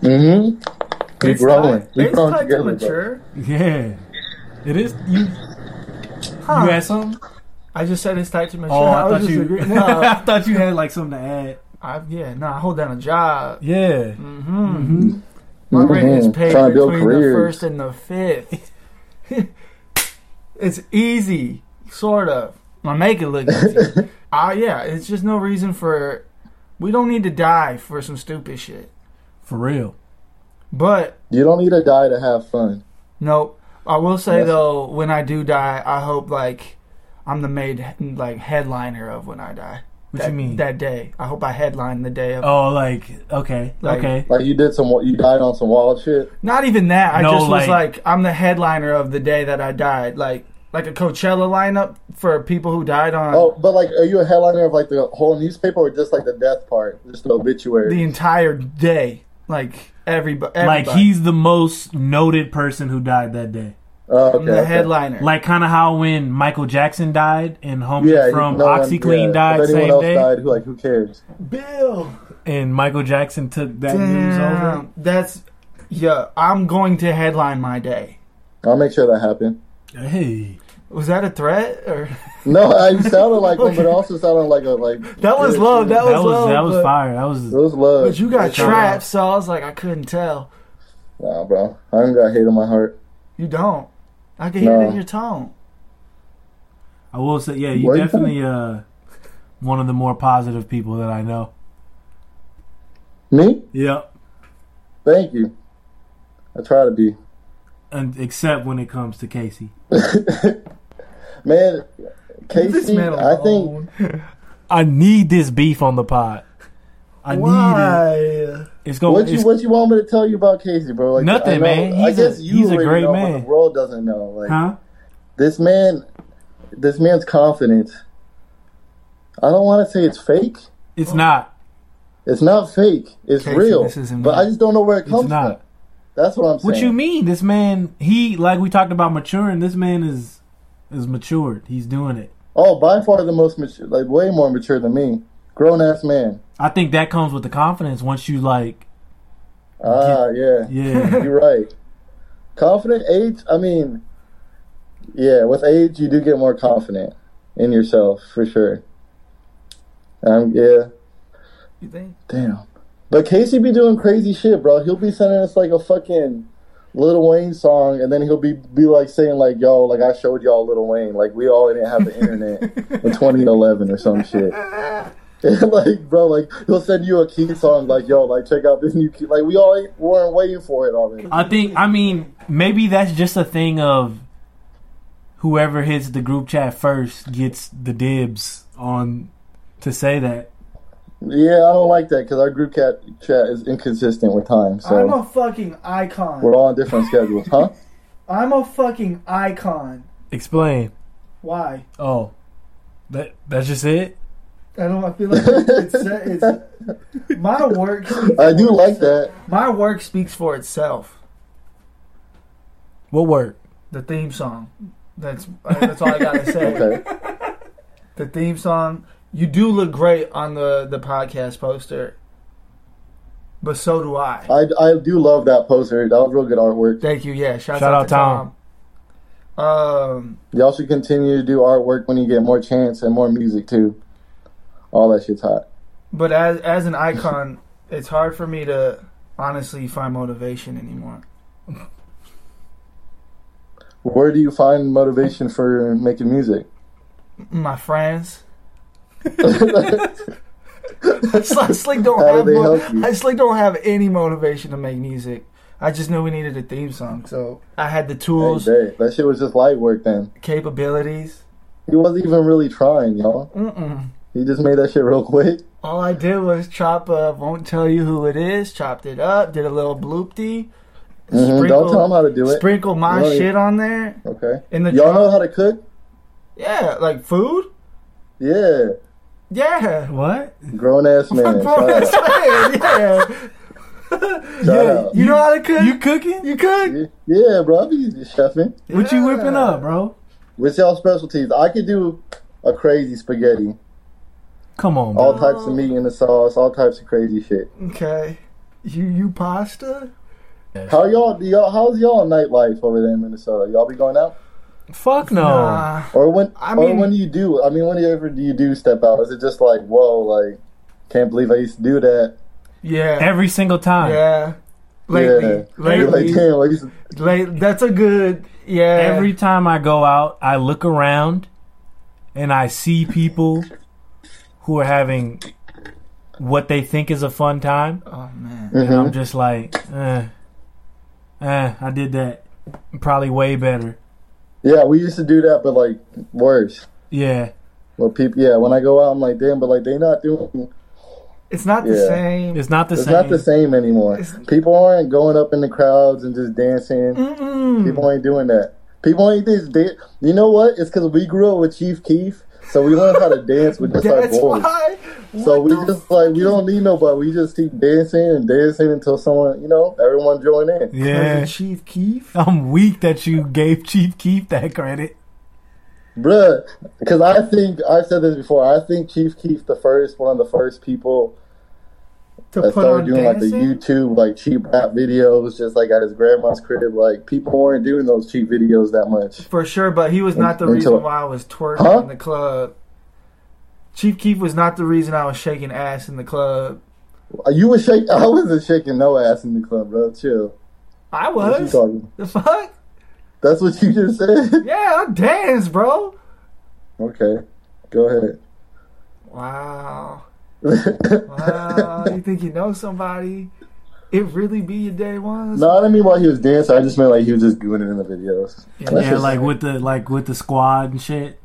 Mm-hmm. We growing. We it's growing together. to bro. mature. Yeah, it is. You Huh. you had something? I just said it's time to mature. Oh, I was thought you. agreeing- I thought you had like something to add. I, yeah, no, I hold down a job. Yeah. Mm-hmm. hmm My rent is paid Trying between the first and the fifth. it's easy, sort of. I make it look easy. Ah, yeah, it's just no reason for. We don't need to die for some stupid shit. For real. But You don't need to die to have fun. nope. I will say Yes. though, when I do die, I hope like I'm the made like headliner of when I die. What that, you mean? That day, I hope I headline the day of. Oh, like okay, Like- okay. Like you did some. You died on some wild shit. Not even that. I No, just was like- like, I'm the headliner of the day that I died. Like, like a Coachella lineup for people who died on Oh, but like, are you a headliner of like the whole newspaper or just like the death part, just the obituary? the entire day. Like everybody, Like he's the most noted person who died that day. Oh, okay, the okay. headliner. Like kind of how when Michael Jackson died and homie Yeah, from no one- OxiClean yeah. died If same else day, died, who like who cares? Bill. and Michael Jackson took that news over. That's yeah. I'm going to headline my day. I'll make sure that happened. Hey, Was that a threat or No, I sounded like one, but it also sounded like a like. that was love? That was, that was love. that was fire. That was It was love. But you got Shout trapped, so I was like, I couldn't tell. Nah, bro. I ain't got hate in my heart. You don't. I can hear it in your tone. I will say, yeah, you Where you definitely uh one of the more positive people that I know. Me? Yeah. Thank you. I try to be. And except when it comes to Casey. Man, Casey, man I think. I need this beef on the pot. I need it. It's going. what you what you want me to tell you about Casey, bro? Like Nothing, I know- man. I He's a- guess you he's a great know, man. The world doesn't know. Like huh? this man, this man's confidence. I don't want to say it's fake. It's not. It's not fake. It's Casey, real. But. I just don't know where it comes from. It's not. from. That's what I'm saying. What you mean? This man, he like we talked about maturing. This man is is matured. He's doing it. Oh, by far the most mature, like way more mature than me. Grown ass man. I think that comes with the confidence. Once you like, Ah, yeah. yeah, You're right. Confident age. I mean, yeah. With age, you do get more confident in yourself for sure. Um, yeah. You think? Damn. But Casey be doing crazy shit, bro. He'll be sending us like a fucking Lil Wayne song, and then he'll be be like saying like, "Yo, like I showed y'all Lil Wayne, like we all didn't have the internet in 2011 or some shit." And like, bro, like he'll send you a key song, like, "Yo, like check out this new key." Like we all weren't waiting for it already. I think. I mean, maybe that's just a thing of whoever hits the group chat first gets the dibs on to say that. Yeah, I don't like that because our group chat chat is inconsistent with time, so I'm a fucking icon. we're all on different schedules, huh? I'm a fucking icon. Explain. Why? Oh, that that's just it. I don't. I feel like it's, it's my work. I do like itself. that. My work speaks for itself. What work? The theme song. That's that's all I gotta say. Okay. The theme song. You do look great on the the podcast poster, but so do I. I, I do love that poster. That was real good artwork. Thank you. Yeah. Shout, Shout out, out to Tom. Um. Y'all should continue to do artwork when you get more chance and more music too. All that shit's hot. But as as an icon, it's hard for me to honestly find motivation anymore. Where do you find motivation for making music? My friends. I slick don't How have they mo-? I slick don't have any motivation to make music. I just knew we needed a theme song, so I had the Hey, tools, that shit was just light work then. capabilities. He wasn't even really trying, y'all. Mm-mm. He just made that shit real quick. All I did was chop up. Won't tell you who it is. Chopped it up. Did a little bloopty, Mhm, Don't tell them how to do it. Sprinkle my You know, shit on there Okay. in the Y'all jar. know how to cook? Yeah, like food. Yeah. Yeah. What? Grown ass man. Grown ass man, yeah. Shout out. You know how to cook? You cooking? You cook? Yeah, bro. I be chefing. What you whipping up, bro? What's y'all specialties? I could do a crazy spaghetti. Come on, bro. All types of meat in the sauce, all types of crazy shit. Okay. You you pasta? How y'all y'all how's y'all nightlife over there in Minnesota? Y'all be going out? Fuck no. Nah. Or when I or mean- when you do I mean whenever do you do step out? Is it just like, whoa, like can't believe I used to do that? Yeah. Every single time. yeah. Lately. yeah. You're Lately. like, damn, I to late, that's a good yeah. Every time I go out, I look around and I see people who are having what they think is a fun time. Oh man. And Mhm. I'm just like, eh, eh, I did that. Probably way better. Yeah, we used to do that but like worse. Yeah. Well people yeah, when I go out I'm like, damn, but like they not doing It's not the Yeah. same. It's not the it's same. It's not the same anymore. It's- People aren't going up in the crowds and just dancing. Mm-mm. People ain't doing that. People ain't this. They, you know what? It's because we grew up with Chief Keef, so we learned how to dance with just our That's boys. why. So What we just like we don't need nobody. We just keep dancing and dancing until someone, you know, everyone join in. Yeah. Cousin Chief Keef. I'm weak that you gave Chief Keef that credit. Bruh, because I think I've said this before. I think Chief Keef, the first one of the first people Put started doing like the. YouTube like cheap rap videos, just like at his grandma's crib. Like people weren't doing those cheap videos that much. For sure, but he was not the Until- reason why I was twerking Huh? in the club. Chief Keef was not the reason I was shaking ass in the club. Uh, you was shake. I wasn't shaking no ass in the club, bro. Chill. I What you was. talking? The fuck? That's what you just said. Yeah, I danced, bro. Okay, go ahead. Wow. Wow. you think you know somebody? It really be your day ones? no, I didn't mean while he was dancing. I just meant like he was just doing it in the videos. Yeah, Yeah, just- like with the like with the squad and shit.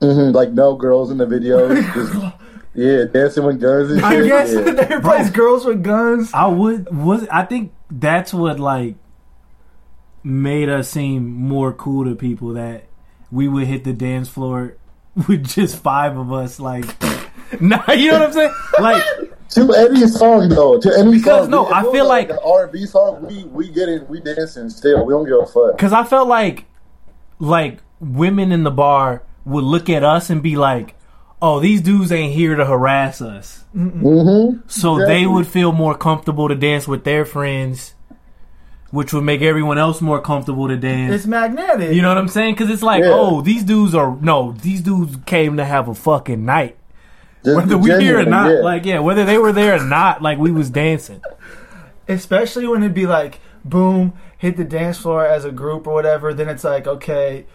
hmm like no girls in the videos. just, yeah, dancing with guns and shit. I guess yeah. there plays girls with guns. I would was I think that's what like made us seem more cool to people that we would hit the dance floor with just five of us like nah you know what I'm saying like To any song though, to any Because, song. no, I feel like- an R&B song. We we get it. We dancing still. We don't give a fuck. cuz I felt like like women in the bar would look at us and be like oh these dudes ain't here to harass us Mm-hmm. so Exactly. they would feel more comfortable to dance with their friends which would make everyone else more comfortable to dance It's magnetic. You know what I'm saying? Because it's like, Yeah. oh, these dudes are no, these dudes came to have a fucking night. Just Whether we here or not, yeah. like yeah, whether they were there or not, like we was dancing. especially when it'd be like boom hit the dance floor as a group or whatever then it's like okay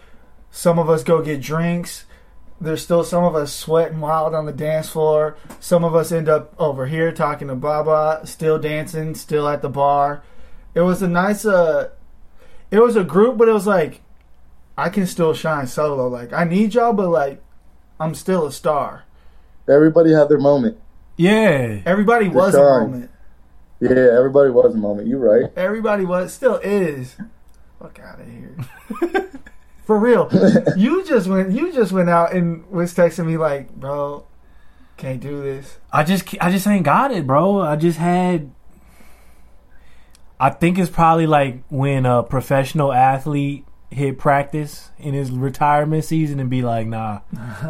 some of us go get drinks. There's still some of us sweating wild on the dance floor. Some of us end up over here talking to baba still dancing still at the bar. It was a nice uh it was a group but it was like i can still shine solo. Like i need y'all but like i'm still a star Everybody had their moment. Yeah, everybody For was a moment Yeah, everybody was a moment. You right. Everybody was still is. Fuck out of here. For real. You just went you just went out and was texting me like, bro, can't do this. I just I just ain't got it, bro. I just had. I think it's probably like when a professional athlete hit practice in his retirement season and be like, nah,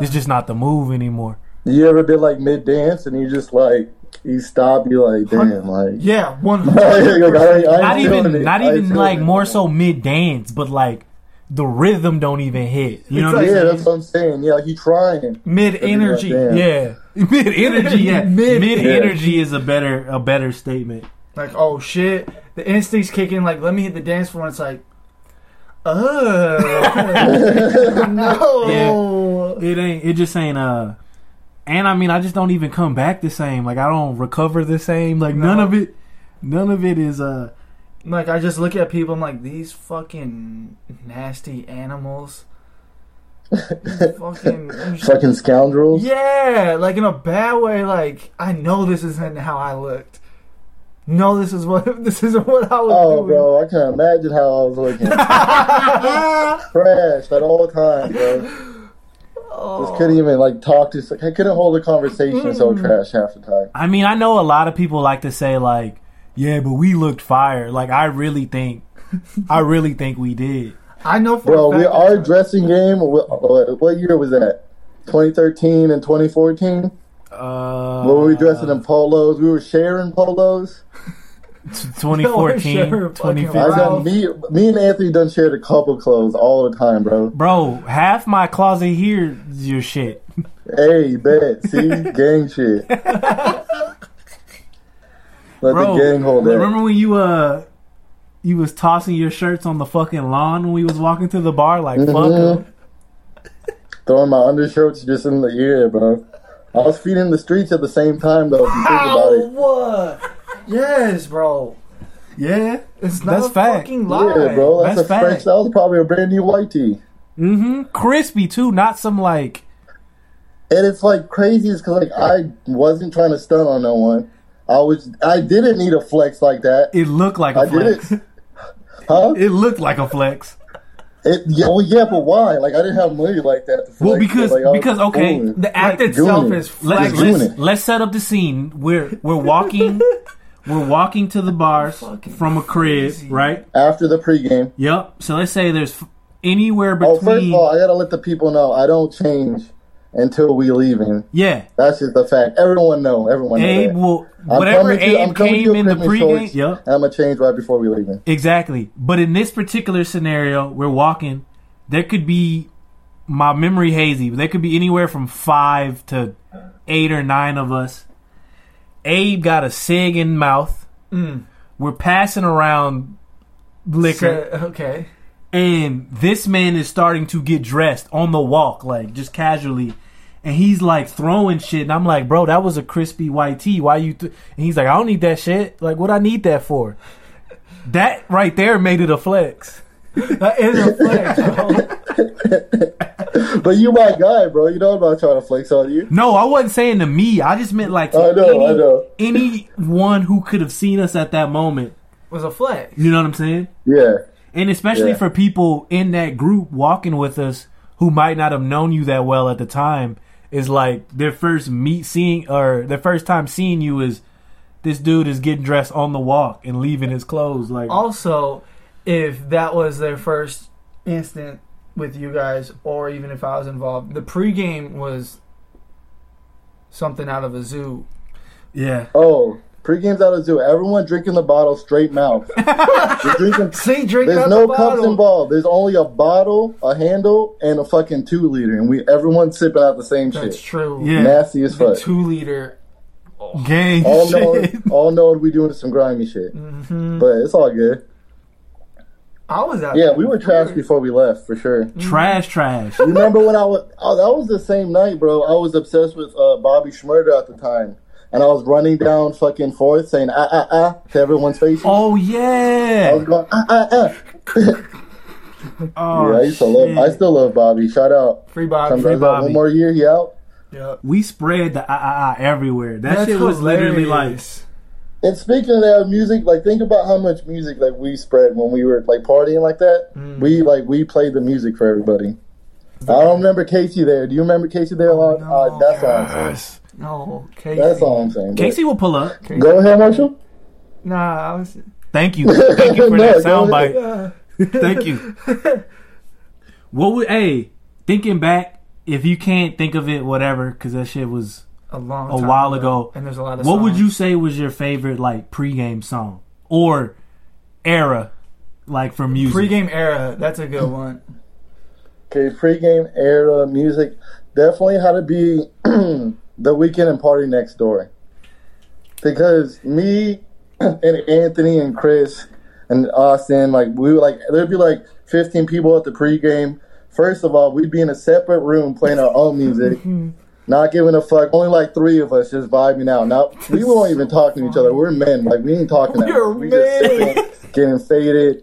it's just not the move anymore. You ever been like mid dance and you just like you stop, you like damn, like Yeah, one Like, I I not even it. not even like it. more so mid dance, but like the rhythm don't even hit. You know It's what Yeah, I'm that's what I'm saying. Yeah, like he trying. mid energy. Yeah. Yeah, mid energy. Yeah, Mid- mid Yeah. energy is a better a better statement. Like, oh shit. The instincts kicking. like, let me hit the dance floor and it's like Oh no It ain't. It just ain't. Uh, and I mean, I just don't even come back the same. Like I don't recover the same. Like none of it. None of it is. Uh, Like I just look at people, I'm like, these fucking nasty animals. These fucking Fucking scoundrels. Yeah, like in a bad way. Like I know this isn't how I looked. No, this is what this isn't what I was Oh, doing. bro, I can't imagine how I was looking. Trash at all times, bro. Oh. Just couldn't even like talk to. I couldn't hold a conversation. So Mm. trash half the time. I mean, I know a lot of people like to say like, "Yeah, but we looked fire." Like, I really think, I really think we did. I know for Bro, we our that- dressing game. What, what year was that? 2013 and 2014. Uh, What were we dressing in polos? We were sharing polos. 2014, Sure, fucking I 2015. done me, me and Anthony done shared a couple clothes all the time, bro. Bro, half my closet here is your shit. Hey, bet. See, gang shit. Let Bro, the gang hold that. remember when you uh, you was tossing your shirts on the fucking lawn when we was walking to the bar? Like, fuck Mhm. 'em. Throwing my undershirts just in the air, bro. I was feeding the streets at the same time, though. If you think about it. what? Yes, bro. Yeah, It's not That's a fact. fucking lie. Yeah, bro. That's, That's a fact. French. That was probably a brand new white tee. Mm-hmm. Crispy too, not some like. And it's like crazy, because like I wasn't trying to stun on no one. I was. I didn't need a flex like that. It looked like a I did flex. Huh? It looked like a flex. It, yeah, well, yeah, but why? Like I didn't have money like that. To flex, Well, because- like, because, okay, fooling. The act Like, itself doing it. is Let's Like flexible. doing let's, it. let's set up the scene. We're we're walking, we're walking to the bars from a crib, crazy. right? after the pregame. Yep. So let's say there's f- anywhere Oh, first of between. all, I gotta let the people know I don't change until we leaving. yeah, That's just the fact. Everyone know. Everyone know Abe that. will I'm whatever coming to- I'm Abe coming to came a in the crib in pregame. shorts, Yep. and I'm gonna change right before we leaving. Exactly. But in this particular scenario, we're walking. There could be my memory hazy. but There could be anywhere from five to eight or nine of us. Abe got a cig in mouth. Mm. We're passing around liquor, So- okay. and this man is starting to get dressed on the walk, like just casually. And he's like throwing shit, and I'm like, bro, that was a crispy white tee. Why you? Th-? And he's like, I don't need that shit. Like, what I need that for? That right there made it a flex. That is a flex, bro. But you my guy, bro. You know I'm not trying to flex on you. No, I wasn't saying to me. I just meant like to I know, any, I know. anyone who could have seen us at that moment. was a flex. You know what I'm saying? Yeah. And especially Yeah. for people in that group walking with us who might not have known you that well at the time, is like their first meet seeing or their first time seeing you is this dude is getting dressed on the walk and leaving his clothes. Like Also, if that was their first instant with you guys, or even if I was involved, the pregame was something out of a zoo. yeah. Oh, pregame's out of zoo. Everyone drinking the bottle straight mouth. You're drinking. See, drink There's no the cups bottle. involved. There's only a bottle, a handle, and a fucking two liter, and we everyone's sipping out the same That's shit. That's true. Yeah. Nasty as The two liter. Gang all shit. knowing, all knowing we doing some grimy shit, Mm-hmm. but it's all good. I was out. Yeah, there. we were trash before we left for sure. Trash, trash. You remember when I was? Oh, that was the same night, bro. I was obsessed with uh, Bobby Shmurda at the time, and I was running down fucking Fourth saying ah ah ah to everyone's face. Oh I yeah. was going ah ah ah. Oh, yeah, I used to love. I still love Bobby. Shout out. Free Bobby. Sometimes that Bobby. one more year, he out. Yep. We spread the ah ah ah everywhere. That That's shit was literally like hilarious. And speaking of that music, like think about how much music like we spread when we were like partying like that. Mm. We like we played the music for everybody. I don't remember Casey there. Do you remember Casey there a lot? no. Uh, that's all I'm saying. No, Casey. That's all I'm saying. Casey will pull up. Go ahead, Marshall. Nah, I was. Thank you. Thank you for No, that go soundbite. Thank you. What would hey thinking back? If you can't think of it, whatever, because that shit was a long a time while ago. and there's a lot of. What would you say was your favorite like pregame song or era, like for music? Pre-game era. That's a good one. Okay, pregame era music definitely had to be the Weeknd and PARTYNEXTDOOR. Because me and Anthony and Chris and Austin, like we were like there'd be like fifteen people at the pregame. First of all, we'd be in a separate room playing our own music, mm-hmm. Not giving a fuck. Only like three of us just vibing out. Now we weren't even talking to each other. We're men, like we ain't talking. that We're much. We just men. sitting, getting faded.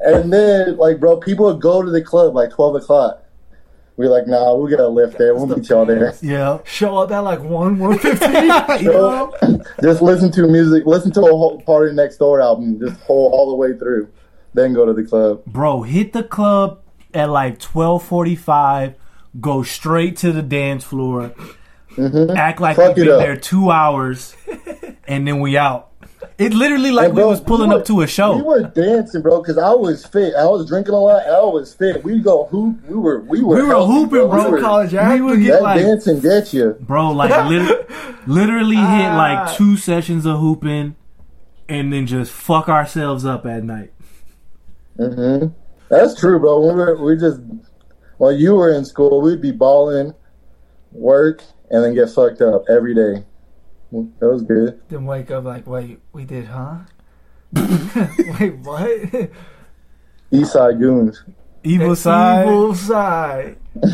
And then, like, bro, people would go to the club like twelve o'clock. We're like, nah, we'll get a lift there. We'll meet y'all there. Yeah. Show up at like one, one fifteen. So, just listen to music, listen to a whole PARTYNEXTDOOR album, just whole all the way through. Then go to the club. Bro, hit the club at like 12:45, go straight to the dance floor. Act like Mm-hmm. Fuck we've been up. there 2 hours and then we out. It literally like And, we was pulling we were- up to a show. We were dancing, bro, because I was fit. I was drinking a lot. I was fit. We go hoop. We were we were We were healthy, hooping, bro. We were, college we would athlete. get that like dancing gets you. Bro, like lit- literally hit Ah. like two sessions of hooping and then just fuck ourselves up at night. hmm That's true, bro. We were we just while you were in school, we'd be balling, work, and then get fucked up every day. That was good. then wake up like, wait, we did, huh? wait, what? East side goons, Evil side. Evil side.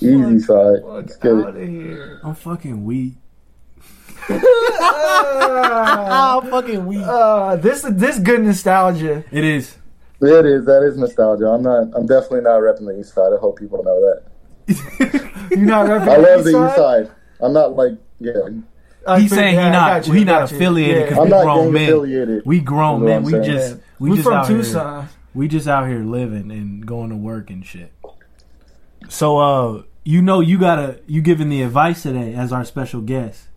easy side. Fuck Let's get out it. of here. I'm fucking weak. I'm fucking weak. uh, this this good nostalgia. It is. It is. That is nostalgia. I'm not. I'm definitely not repping the east side. I hope people know that. You're not repping I love the the east side. I'm not like yeah. I He's saying yeah, he not you, he not affiliated because I'm we not grown gang men. affiliated. We grown men. We I'm just we, We just from out here. We just out here living and going to work and shit. So uh you know you gotta you giving the advice today as our special guest.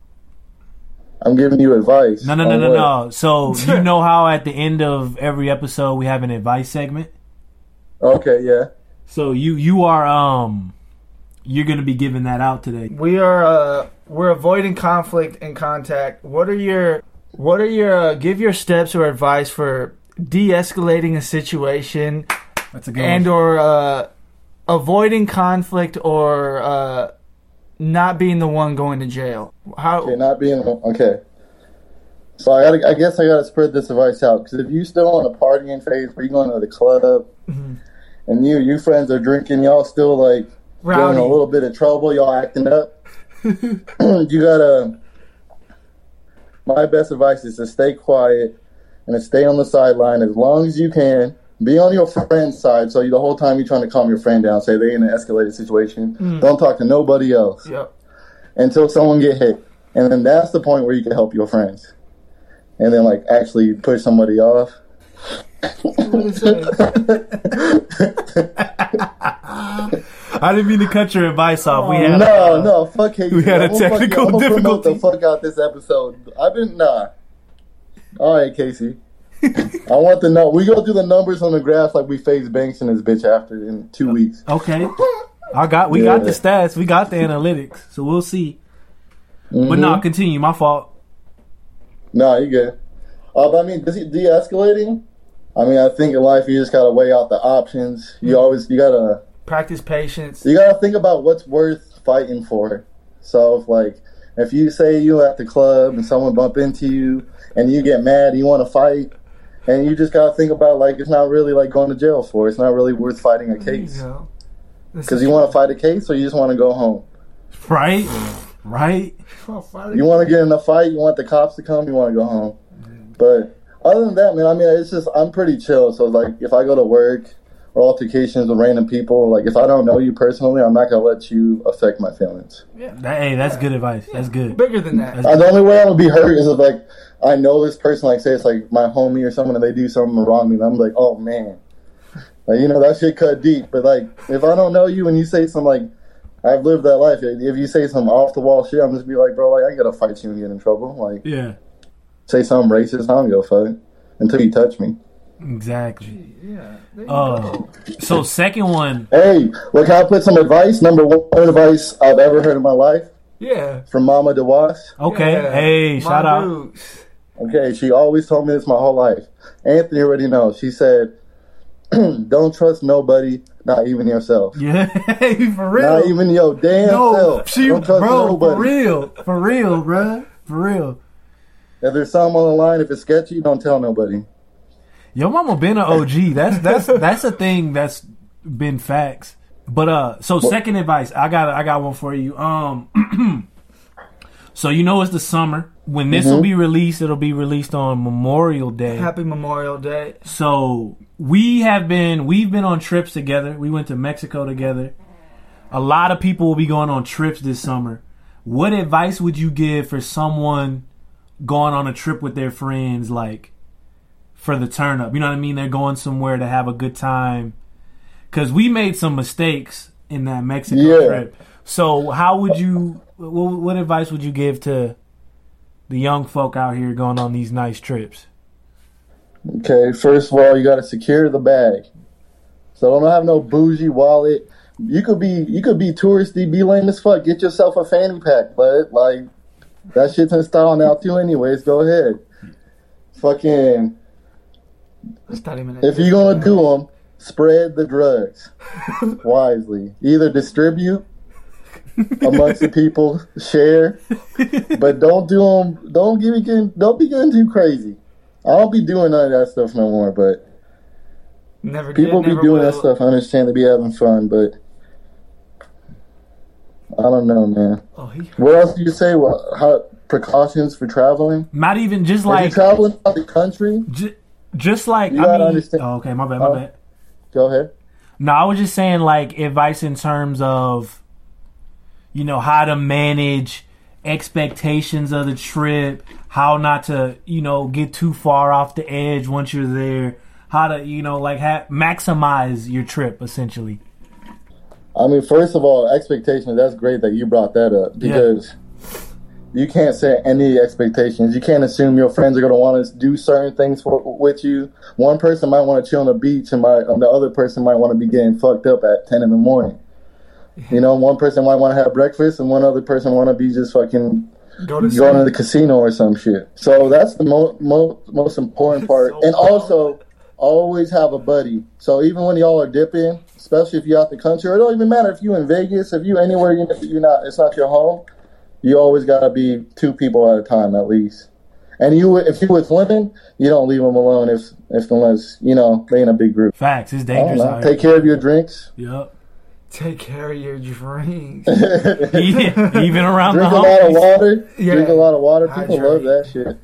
I'm giving you advice. No no no no what? no. So you know how at the end of every episode we have an advice segment? Okay, yeah. So you you are um you're gonna be giving that out today. We are uh we're avoiding conflict and contact. What are your what are your uh, give your steps or advice for de-escalating a situation That's a good and or uh avoiding conflict or uh not being the one going to jail? How Okay, not being okay. So I gotta. I guess I gotta spread this advice out because if you still on a partying phase, where you going to the club, Mm-hmm. and you you friends are drinking, y'all still like getting Rowdy. a little bit of trouble, y'all acting up. you gotta. My best advice is to stay quiet and to stay on the sideline as long as you can. Be on your friend's side, so you, the whole time you're trying to calm your friend down, say they in an escalated situation. Mm. Don't talk to nobody else Yep. until someone get hit, and then that's the point where you can help your friends, and then like actually push somebody off. I didn't mean to cut your advice off. We had no, no, fuck Casey. We had a I'm gonna fuck- technical I'm gonna promote difficulty. the fuck out this episode. I've been nah. All right, Casey. I want to know. We go through the numbers on the graph like we FaZe Banks and his bitch after in two weeks. Okay. I got we got the stats, we got the analytics, so we'll see. But Mhm. no, continue. My fault. No, you good. Uh, but I mean, de- de-escalating. I mean, I think in life you just gotta weigh out the options. You always you gotta Practice patience. you gotta think about what's worth fighting for. So if like if you say you at the club and someone bump into you and you get mad, you want to fight, and you just gotta think about like it's not really like going to jail for. It's not really worth fighting a case go. Because is you want to fight a case or you just want to go home. Right? Right? You want to get in a fight, you want the cops to come, you want to go home. But other than that, man, I mean, it's just I'm pretty chill. So like if I go to work or altercations with random people, like if I don't know you personally, I'm not gonna let you affect my feelings. That- hey, that's good advice. That's good. Bigger than that. Uh, the only way I'm gonna be hurt is if like I know this person, like say it's like my homie or someone, and they do something wrong me, and I'm like, oh man, like you know that shit cut deep. But like if I don't know you and you say something like I've lived that life, if you say some off the wall shit, I'm just be like, bro, like I gotta fight you and get in trouble. Like Yeah. say something racist, I don't give a fuck until you touch me. Exactly. Yeah. Oh, Uh, so second one, Hey, look, can I put some advice? Number one advice I've ever heard in my life Yeah. from Mama DeWash. okay. Yeah. Hey, My shout out. Okay, she always told me this my whole life. Anthony already knows. She said, "Don't trust nobody, not even yourself. Yeah, for real. Not even your damn no, self. she, Don't trust bro, nobody. for real, for real, bruh, for real. If there's something on the line, if it's sketchy, don't tell nobody. Your mama been an OG. That's that's that's a thing that's been facts. But uh, so second advice, I got I got one for you. Um, so you know it's the summer when this will mm-hmm. be released. It'll be released on Memorial Day. Happy Memorial Day. So we have been we've been on trips together. We went to Mexico together. a lot of people will be going on trips this summer. What advice would you give for someone going on a trip with their friends, like for the turn up? You know what I mean? They're going somewhere to have a good time. Cause we made some mistakes in that Mexico Yeah. trip. So how would you? What, what advice would you give to the young folk out here going on these nice trips? Okay, first of all, you got to secure the bag. So don't have no bougie wallet. You could be you could be touristy, be lame as fuck. Get yourself a fanny pack, but like that shit's in style now too. Anyways, go ahead. Fucking if you're gonna do them, spread the drugs wisely. Either distribute amongst the people, share, but don't do them. Don't get getting, don't be getting too crazy. I don't be doing none of that stuff no more. But never did, people be never doing will. that stuff. I understand they be having fun, but I don't know, man. Oh, he, What else do you say? What how precautions for traveling? Not even just If you like traveling out the country, J- just like You I mean, understand- oh, okay, my bad, my Oh. bad. go ahead. No, I was just saying like advice in terms of, you know, how to manage expectations of the trip, how not to, you know, get too far off the edge once you're there, how to, you know, like ha- maximize your trip essentially. I mean, first of all, expectations. That's great that you brought that up because you can't set any expectations. You can't assume your friends are going to want to do certain things for, with you. One person might want to chill on the beach, and, my, and the other person might want to be getting fucked up at ten in the morning. You know, one person might want to have breakfast, and one other person want to be just fucking go to going to the casino or some shit. So that's the mo- mo- most important part. So and also, always have a buddy. So even when y'all are dipping, especially if you're out the country, or it don't even matter if you in Vegas, if you anywhere you you're not, it's not your home. You always gotta be two people at a time at least. And you, if you with women, you don't leave them alone if, if unless you know they in a big group. Facts, it's dangerous know. out here. Take care of your drinks. Yep. Take care of your drinks. Yeah, even around Drink the a lot of water. Yeah. Drink a lot of water. People Hydrate. love that shit.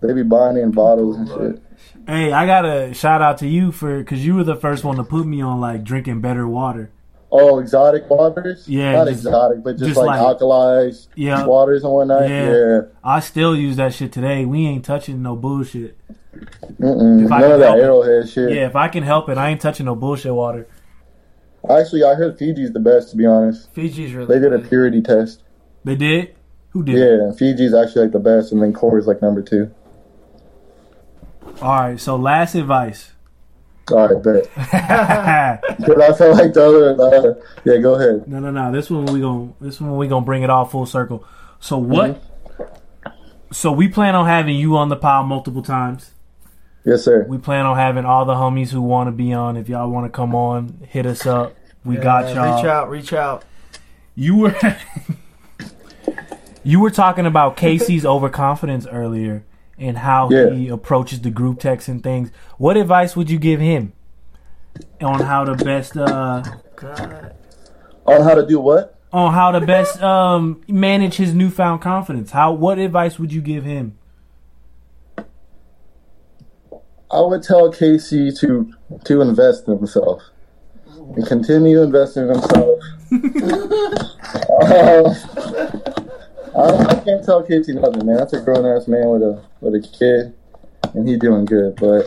They be buying in bottles and shit. Hey, I got to shout out to you for because you were the first one to put me on like drinking better water. Oh, exotic waters? Yeah, Not just- exotic, but just, just like, like- alkalized Yeah. waters and whatnot. Yeah. Yeah. I still use that shit today. We ain't touching no bullshit. Mm-mm. If I None of that help it. arrowhead shit. Yeah, if I can help it, I ain't touching no bullshit water. Actually, I heard Fiji's the best, to be honest. Fiji's really. They did a purity test. They did? Who did? Yeah, Fiji's actually like the best, and then Core's like number two. All right, so last advice. All right, bet. But I felt like the other. Uh, yeah, go ahead. no, no. No. This one we gonna this one we gonna bring it all full circle. So what? So we plan on having you on the pod multiple times. Yes, sir. We plan on having all the homies who want to be on. If y'all want to come on, hit us up. We got y'all. Reach out, reach out. You were you were talking about Casey's overconfidence earlier and how Yeah. he approaches the group text and things. What advice would you give him on how to best uh God. On how to do what? on how to best um manage his newfound confidence? How what advice would you give him? I would tell Casey to to invest in himself and continue investing in himself. Uh, I, I can't tell Casey nothing, man. That's a grown ass man with a with a kid, and he doing good. But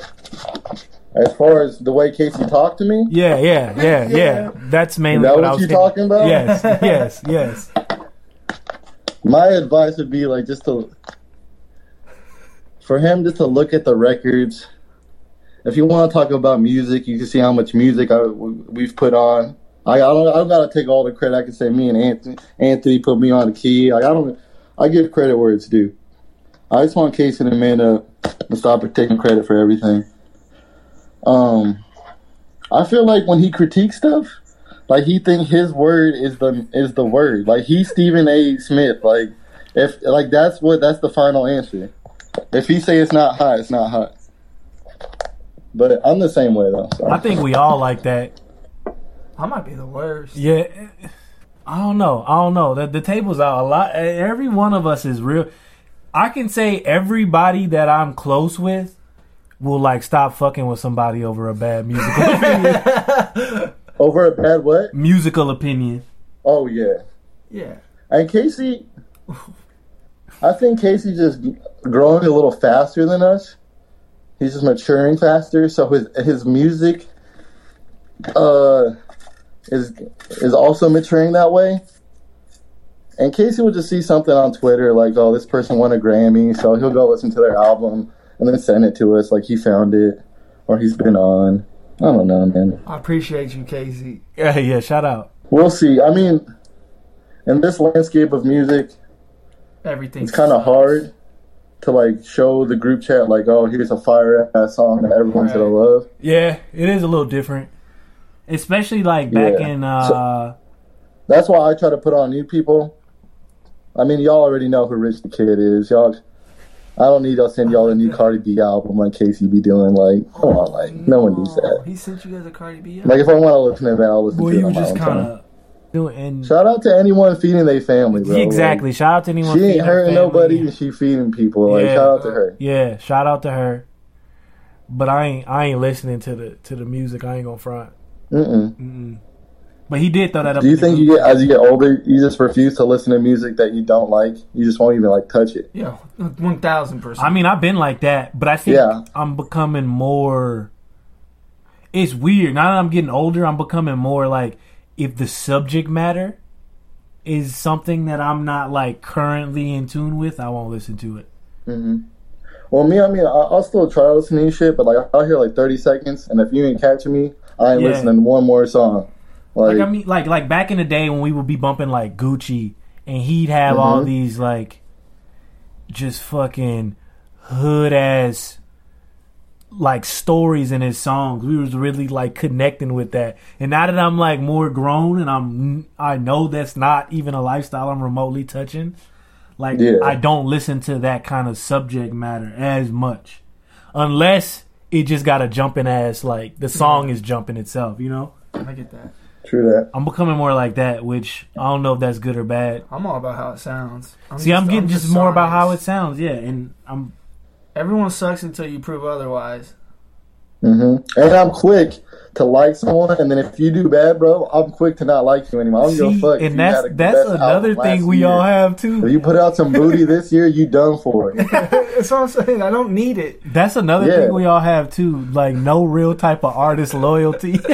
as far as the way Casey talked to me, Yeah, yeah, yeah, yeah. That's mainly that what, I was you getting- talking about? Yes, yes, yes. my advice would be like just to for him just to look at the records. If you want to talk about music, you can see how much music I, we've put on. I, I don't. I don't gotta take all the credit. I can say me and Anthony. Anthony put me on the key. Like I don't. I give credit where it's due. I just want Casey and Amanda to stop taking credit for everything. Um, I feel like when he critiques stuff, like he think his word is the is the word. Like he's Stephen A. Smith. Like if like that's what that's the final answer. If he say it's not hot, it's not hot. But I'm the same way though. So. I think we all like that. I might be the worst. Yeah, I don't know. I don't know. The, the table's out a lot. Every one of us is real. I can say everybody that I'm close with will like stop fucking with somebody over a bad musical opinion. Over a bad what? musical opinion. Oh yeah. Yeah. And Casey, I think Casey just growing a little faster than us. He's just maturing faster, so his his music uh is is also maturing that way. And Casey will just see something on Twitter like, "Oh, this person won a Grammy," so he'll go listen to their album and then send it to us like he found it or he's been on. I don't know, man. I appreciate you, Casey. Yeah, yeah. Shout out. We'll see. I mean, in this landscape of music, Everything. it's kind of hard to like show the group chat like, oh, here's a fire ass song that everyone's gonna love. Yeah, it is a little different, especially like back Yeah. in. uh That's why I try to put on new people. I mean, y'all already know who Rich the Kid is. Y'all, I don't need to send y'all a new Cardi B album like Casey be doing. Like, come on, like no one needs that. He sent you guys a Cardi B. Like, if I want to listen to that, I'll listen Boy, to it you on my just kind of doing and Shout out to anyone feeding their family, bro. exactly. Like, shout out to anyone. she ain't hurting family. nobody, and she feeding people. Like, Yeah. shout out to her. Yeah, shout out to her. But I ain't I ain't listening to the to the music. I ain't gonna front. Mm-mm. Mm-mm. But he did throw that up. Do you think you get as you get older, you just refuse to listen to music that you don't like? You just won't even like touch it. Yeah, one thousand percent. I mean, I've been like that, but I think Yeah. I'm becoming more. It's weird now that I'm getting older. I'm becoming more like if the subject matter is something that I'm not like currently in tune with, I won't listen to it. Mm-hmm. Well, me, I mean, I- I'll still try listening to shit, but like I'll hear like thirty seconds, and if you ain't catching me, I ain't Yeah. listening to one more song. Like, Like I mean, like like back in the day when we would be bumping like Gucci, and he'd have all Mhm. these like just fucking hood ass like stories in his songs. We was really like connecting with that. And now that I'm like more grown and I'm I know that's not even a lifestyle I'm remotely touching. Like Yeah. I don't listen to that kind of subject matter as much. Unless it just got a jumping ass like the song is jumping itself, you know? I get that. true that. I'm becoming more like that, which I don't know if that's good or bad. I'm all about how it sounds. I'm See, I'm getting just, just more about how it sounds, yeah, and I'm Everyone sucks until you prove otherwise. hmm And I'm quick to like someone, and then if you do bad, bro, I'm quick to not like you anymore. I don't give a fuck. and that's that's another thing we year. all have too. If you put out some booty this year, you done for. It. that's what I'm saying. I don't need it. That's another Yeah. thing we all have too. Like no real type of artist loyalty.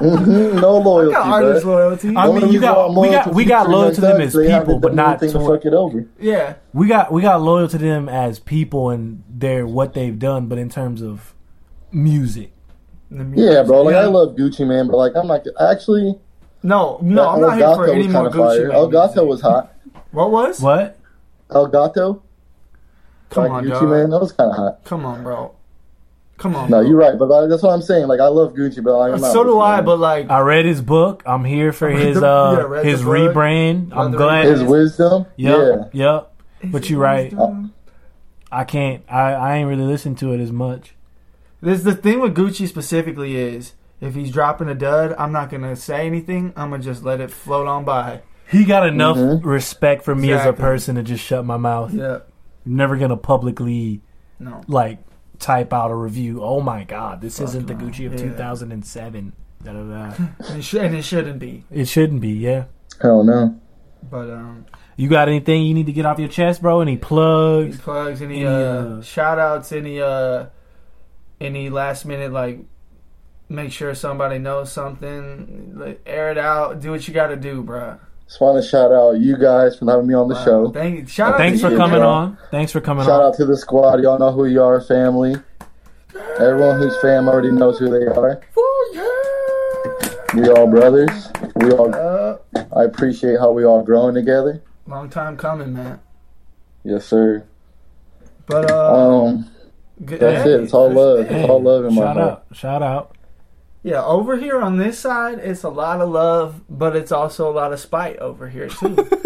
hmm No loyalty, Got artist loyalty. I mean, you got we got we got loyal to them as people, but not to to fuck it over. yeah. we got we got loyal to them as people and their what they've done. But in terms of music. Yeah, bro. Like Yeah. I love Gucci, man, but like I'm like actually. No, no, I'm not here for any more Gucci. Mane El Gato was hot. What was? what? El Gato, Come like on, Gucci, dog. man, that was kind of hot. Come on, bro. Come on. No, bro. you're right, but like, that's what I'm saying. Like I love Gucci, but like, I'm not So do I, to but like, I read his book. I'm here for his the- uh yeah, his rebrand. I'm glad. his wisdom. Yep, Yeah, yep. But you're right. I can't. I I ain't really listened to it as much. This the thing with Gucci specifically is if he's dropping a dud, I'm not gonna say anything. I'm gonna just let it float on by. He got enough Mhm. respect for me as a person to just shut my mouth. Yeah. I'm never gonna publicly No. like type out a review. Oh my god, this isn't the. Gucci of Yeah. 2007. Da, da, da. And it, should, and it shouldn't be. it shouldn't be. Yeah. hell no. But um, You got anything you need to get off your chest, bro? Any any plugs? plugs, any Any, uh, uh, shout outs, any uh, any last minute like, make sure somebody knows something, like, air it out, do what you got to do, bro. Just want to shout out you guys for having me on the show. Thank, shout out Thanks to for you, coming man. on. Thanks for coming Shout on. Shout out to the squad. Y'all know who you are, family. Everyone who's fam already knows who they are. We all brothers. We all. Uh, I appreciate how we all growing together. long time coming, man. Yes, sir. But uh, Um, good- that's hey, it. It's all love. Hey, It's all love in my shout heart. out. Shout out. Yeah, over here on this side, it's a lot of love, but it's also a lot of spite over here too.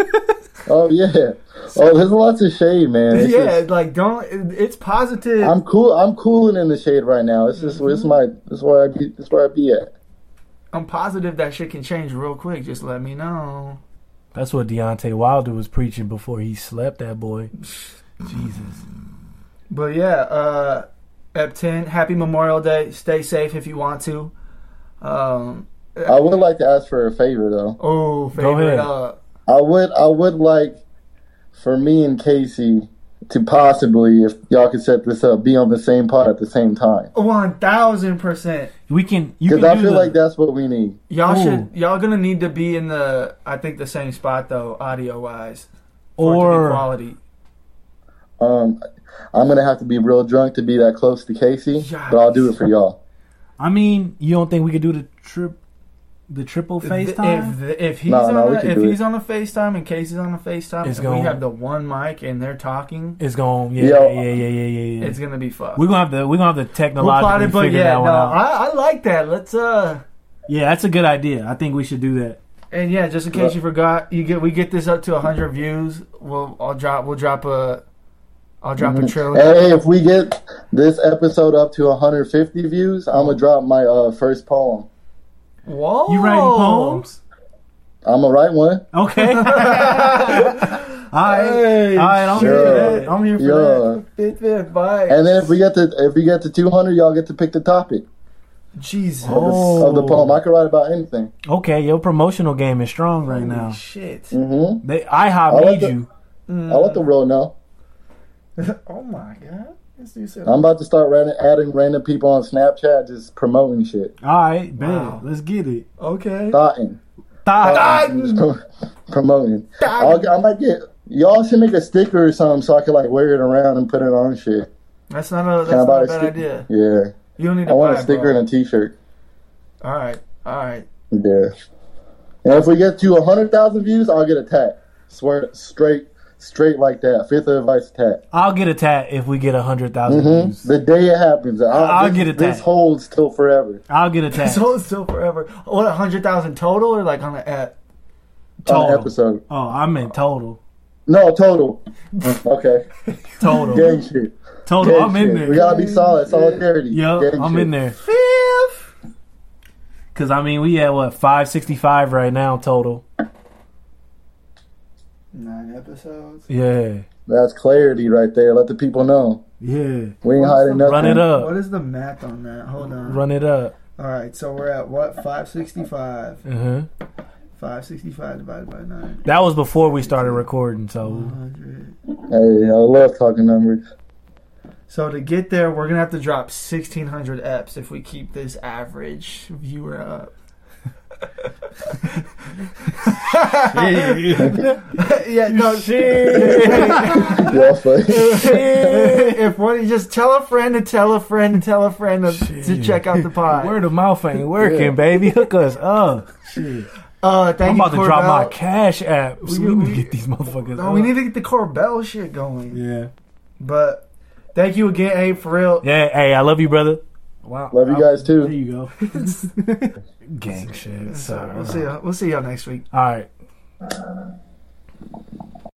Oh yeah. Oh, there's lots of shade, man. It's yeah, just- like don't. It's positive. I'm cool. I'm cooling in the shade right now. It's just. Mm-hmm. It's my. It's where I be. It's where I be at. I'm positive that shit can change real quick. Just let me know. That's what Deontay Wilder was preaching before he slept. That boy. Jesus. But yeah, uh, Ep 10, happy Memorial Day. Stay safe if you want to. Um, I would like to ask for a favor though. Oh, Go ahead. Uh, I would I would like for me and Casey to possibly, if y'all could set this up, be on the same pod at the same time. one thousand percent. We can. You Because I feel the, like that's what we need. Y'all Ooh. should. Y'all gonna need to be in the. I think the same spot though, audio wise. For it to be or quality. Um, I'm gonna have to be real drunk to be that close to Casey, but I'll do it for y'all. I mean, you don't think we could do the trip, the triple FaceTime? If if he's No, no, on we a, can if do he's on a FaceTime and Casey's on a FaceTime, It's and we gonna- have the one mic and they're talking, it's going. Yeah, Yo. yeah, yeah, yeah, yeah, yeah. it's gonna be fun. We're gonna have to. We're gonna have to We'll plot technologically it, but figure yeah, that no, one out. I, I like that. Let's uh, yeah, that's a good idea. I think we should do that. and yeah, just in case you forgot, you get we get this up to hundred views. We'll I'll drop we'll drop a, I'll drop a trailer. Hey, if we get this episode up to 150 views, I'm gonna drop my uh, first poem. Whoa, You writing poems? I'm gonna write one. Okay. all right. Hey, all right. I'm shit. here for that. I'm here for Yeah. that. Fit, fit, bye. And then if we get to if we get to 200, y'all get to pick the topic Jesus. Oh. of the poem. I can write about anything. Okay, your promotional game is strong right now. Shit. Mm-hmm. They IHOP I like need the- you. I'll let the world know. Oh my god. Said, I'm about to start ran- adding random people on Snapchat just promoting shit. All right, bet. Wow. Let's get it. okay. Thoughting. Thought. Just pro- promoting. I'll, get- I might get. Y'all should make a sticker or something so I can like wear it around and put it on shit. That's not a that's not a a bad sticker? idea. Yeah. You don't need to I want buy a sticker bro. and a t-shirt. All right. All right. Yeah. And if we get to 100,000 views, I'll get a tat. Swear, straight, straight like that. Fifth of advice tat. I'll get a tat if we get a hundred thousand hmm views. The day it happens. I'll, I'll this, get a tat. This holds till forever. I'll get a tat. So it's still forever. What, a 100,000 total or like on the app? On Total. the episode. Oh, I meant total. No, total. okay. Total. Gang shit. Total. Gang I'm in shit. there. We gotta be solid. Solidarity. Yup, Gang I'm shit. in there. Fifth. Cause I mean, we at what five sixty five right now total. Nine episodes. Yeah, That's clarity right there. Let the people know. yeah. We ain't hiding nothing. Run it up. What is the math on that? Hold on. Run it up. All right. So we're at what? 565. Uh huh. 565 divided by 9. That was before we started recording. So 100. Hey, I love talking numbers. So to get there, we're gonna have to drop 1600 eps if we keep this average viewer up. Yeah, no Y'all funny. if one, you just tell a friend to tell a friend to tell a friend to, to check out the pod. word of mouth ain't working, Yeah. baby. Hook us up. Shit. Uh, thank I'm you, about to drop my cash app. So We- we, need to get these motherfuckers. No, we need to get the Corbell shit going. Yeah. But thank you again, Abe, for real. Yeah. Hey, I love you, brother. Wow. Love you guys, too. There you go. Gang shit. So we'll see. Y'all, we'll see y'all next week. All right.